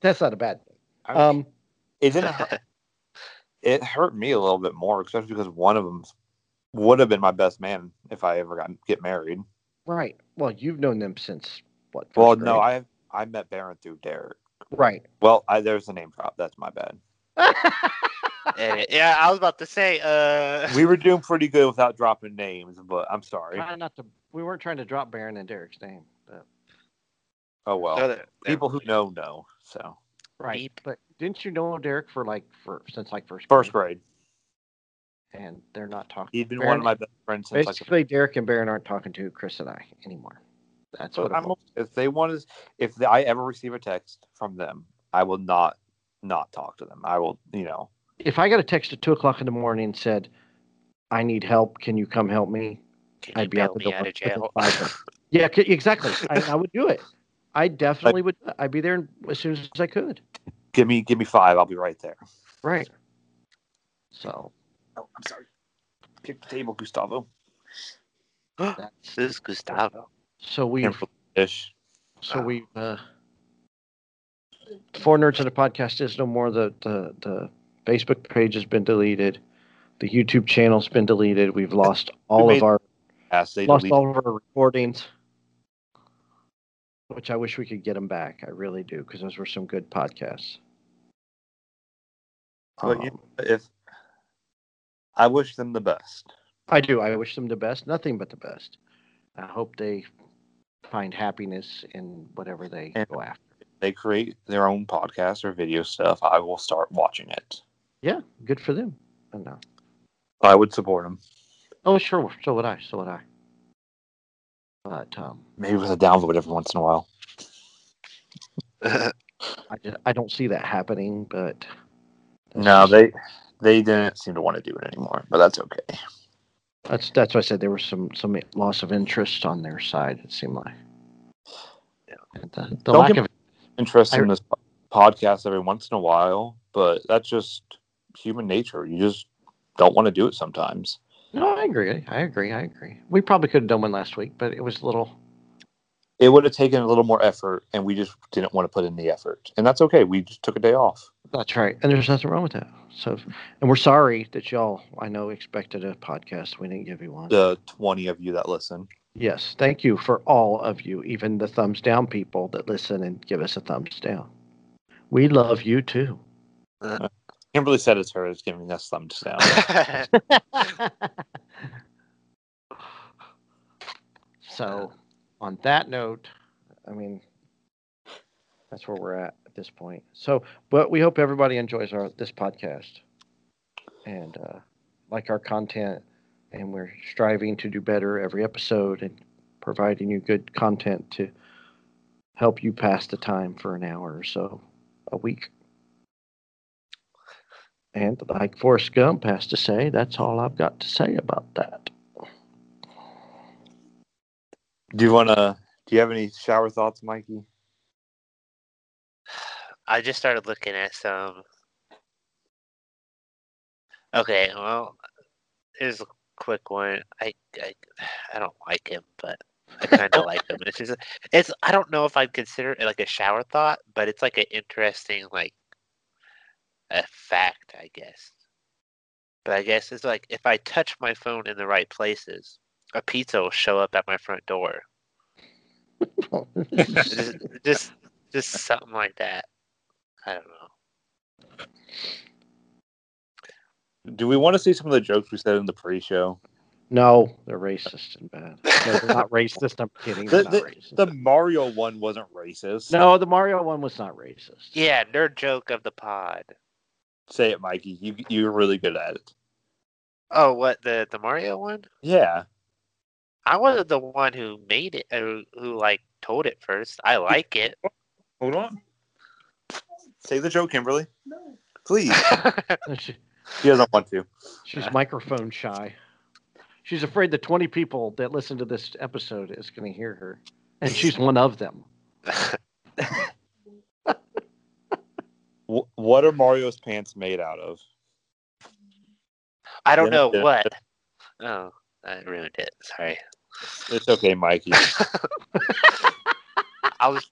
That's not a bad thing. Um, it didn't. Hurt, it hurt me a little bit more, especially because one of them would have been my best man if I ever got get married. right. Well, you've known them since what? first Well, no. I I met Baron through Derek. right. Well, I, there's a name drop. That's my bad. Yeah, I was about to say. Uh, We were doing pretty good without dropping names, but I'm sorry. Trying not to. We weren't trying to drop Baron and Derek's name. But, Oh well. so that- People who know know. So right. Beep. But didn't you know Derek for like for since like first first grade? grade, And they're not talking. he'd been Baron- one of my best friends since like. Basically, Derek and Baron aren't talking to Chris and I anymore. That's So what I'm, was. if they want to, if I ever receive a text from them, I will not not talk to them. I will, you know, If I got a text at two o'clock in the morning and said, "I need help. Can you come help me?" Can I'd be out bail the me door out of within jail? five. Yeah, exactly. I, I would do it. I definitely would. I'd be there as soon as I could. Give me give me five. I'll be right there. Right. So Oh, I'm sorry. Kick the table, Gustavo. that's this is Gustavo. so we Careful, Ish. so we uh four nerds in a podcast is no more. The the the Facebook page has been deleted. The YouTube channel's been deleted. We've lost all made of our Ass, lost delete- all of our recordings, which I wish we could get them back. I really do because those were some good podcasts. But you Um, if I wish them the best. I do. I wish them the best. Nothing but the best. I hope they find happiness in whatever they And- go after. They create their own podcast or video stuff. I will start watching it. Yeah, good for them. I know. I would support them. Oh, sure. So would I. So would I. But um, Maybe with a downvote every once in a while. I, just, I don't see that happening. But No, just- they they didn't seem to want to do it anymore, but that's okay. That's that's why I said there was some some loss of interest on their side. It seemed like. Yeah. The, the Don't lack get of Interested I- in this podcast every once in a while, but that's just human nature. You just don't want to do it sometimes. No, I agree. I agree. I agree. We probably could have done one last week, but it was a little. It would have taken a little more effort, and we just didn't want to put in the effort, and that's okay. We just took a day off. That's right, and there's nothing wrong with that. So, and we're sorry that y'all, I know, expected a podcast. We didn't give you one. The twenty of you that listen. Yes, thank you for all of you, even the thumbs down people that listen and give us a thumbs down. We love you too. Uh-huh. Kimberly said it's her is giving us thumbs down. so, on that note, I mean, that's where we're at at this point. So, but we hope everybody enjoys our this podcast and uh, like our content, and we're striving to do better every episode and providing you good content to help you pass the time for an hour or so a week. And like Forrest Gump has to say, that's all I've got to say about that. do you want to? Do you have any shower thoughts, Mikey? I just started looking at some. Okay, well, here's a quick one. I I, I don't like him, but I kind of like him. It's just it's I don't know if I'd consider it like a shower thought, but it's like an interesting like a fact, I guess. But I guess it's like if I touch my phone in the right places, a pizza will show up at my front door. just, just just something like that. I don't know. Do we want to see some of the jokes we said in the pre-show? No, they're racist and bad. No, they're not racist. I'm kidding. They're The, not the, racist. the Mario one wasn't racist. no, the Mario one was not racist. Yeah, nerd joke of the pod. Say it, Mikey. You you're really good at it. Oh, what the the Mario one? Yeah. I wasn't the one who made it, or who like told it first. I like it. Hold on. Say the joke, Kimberly. Please. She, He doesn't want to. she's microphone shy. She's afraid the 20 people that listen to this episode is going to hear her, and she's one of them. Wh- What are Mario's pants made out of? I don't know yeah. what. Oh, I ruined it. Sorry. It's okay, Mikey. I was.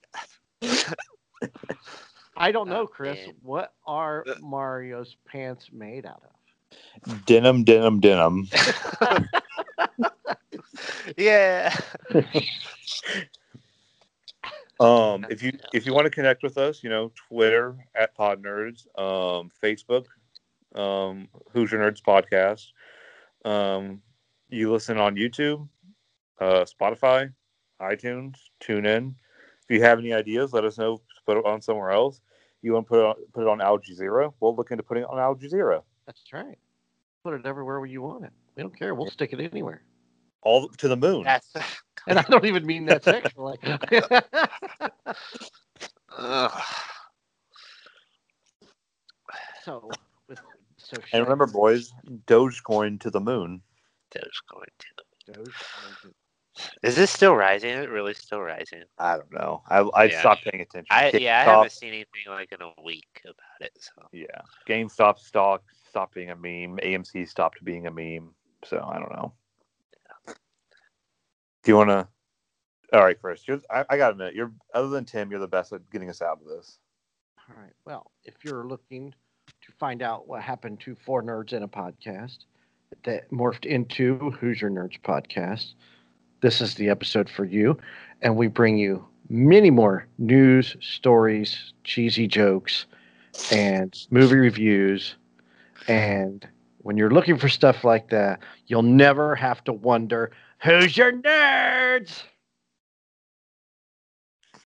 I don't know, Oh, Chris. man. What are uh, Mario's pants made out of? denim, denim, denim. yeah. Um, if you if you want to connect with us, you know, Twitter at Pod Nerds, um, Facebook, um, Your Nerds podcast. Um, you listen on YouTube, uh, Spotify, iTunes, tune in. If you have any ideas, let us know. Put it on somewhere else. You want to put it on, put it on Al Jazeera? We'll look into putting it on Al Jazeera. That's right. Put it everywhere where you want it. We don't care. We'll stick it anywhere. All to the moon. That's. And I don't even mean that sexually. So, with so And remember, boys, Dogecoin to the moon. Dogecoin too. Dogecoin- Is this still rising? Is it really still rising? I don't know. I I Yeah. stopped paying attention. I yeah, I haven't seen anything like in a week about it. So Yeah, GameStop stock stopped being a meme. AMC stopped being a meme. So I don't know. Do you want to? All right, Chris. You're, I, I got to admit, you're other than Tim, you're the best at getting us out of this. All right. Well, if you're looking to find out what happened to four nerds in a podcast that morphed into Hoosier Nerds podcast, this is the episode for you. And we bring you many more news, stories, cheesy jokes, and movie reviews. And when you're looking for stuff like that, you'll never have to wonder who's your nerds.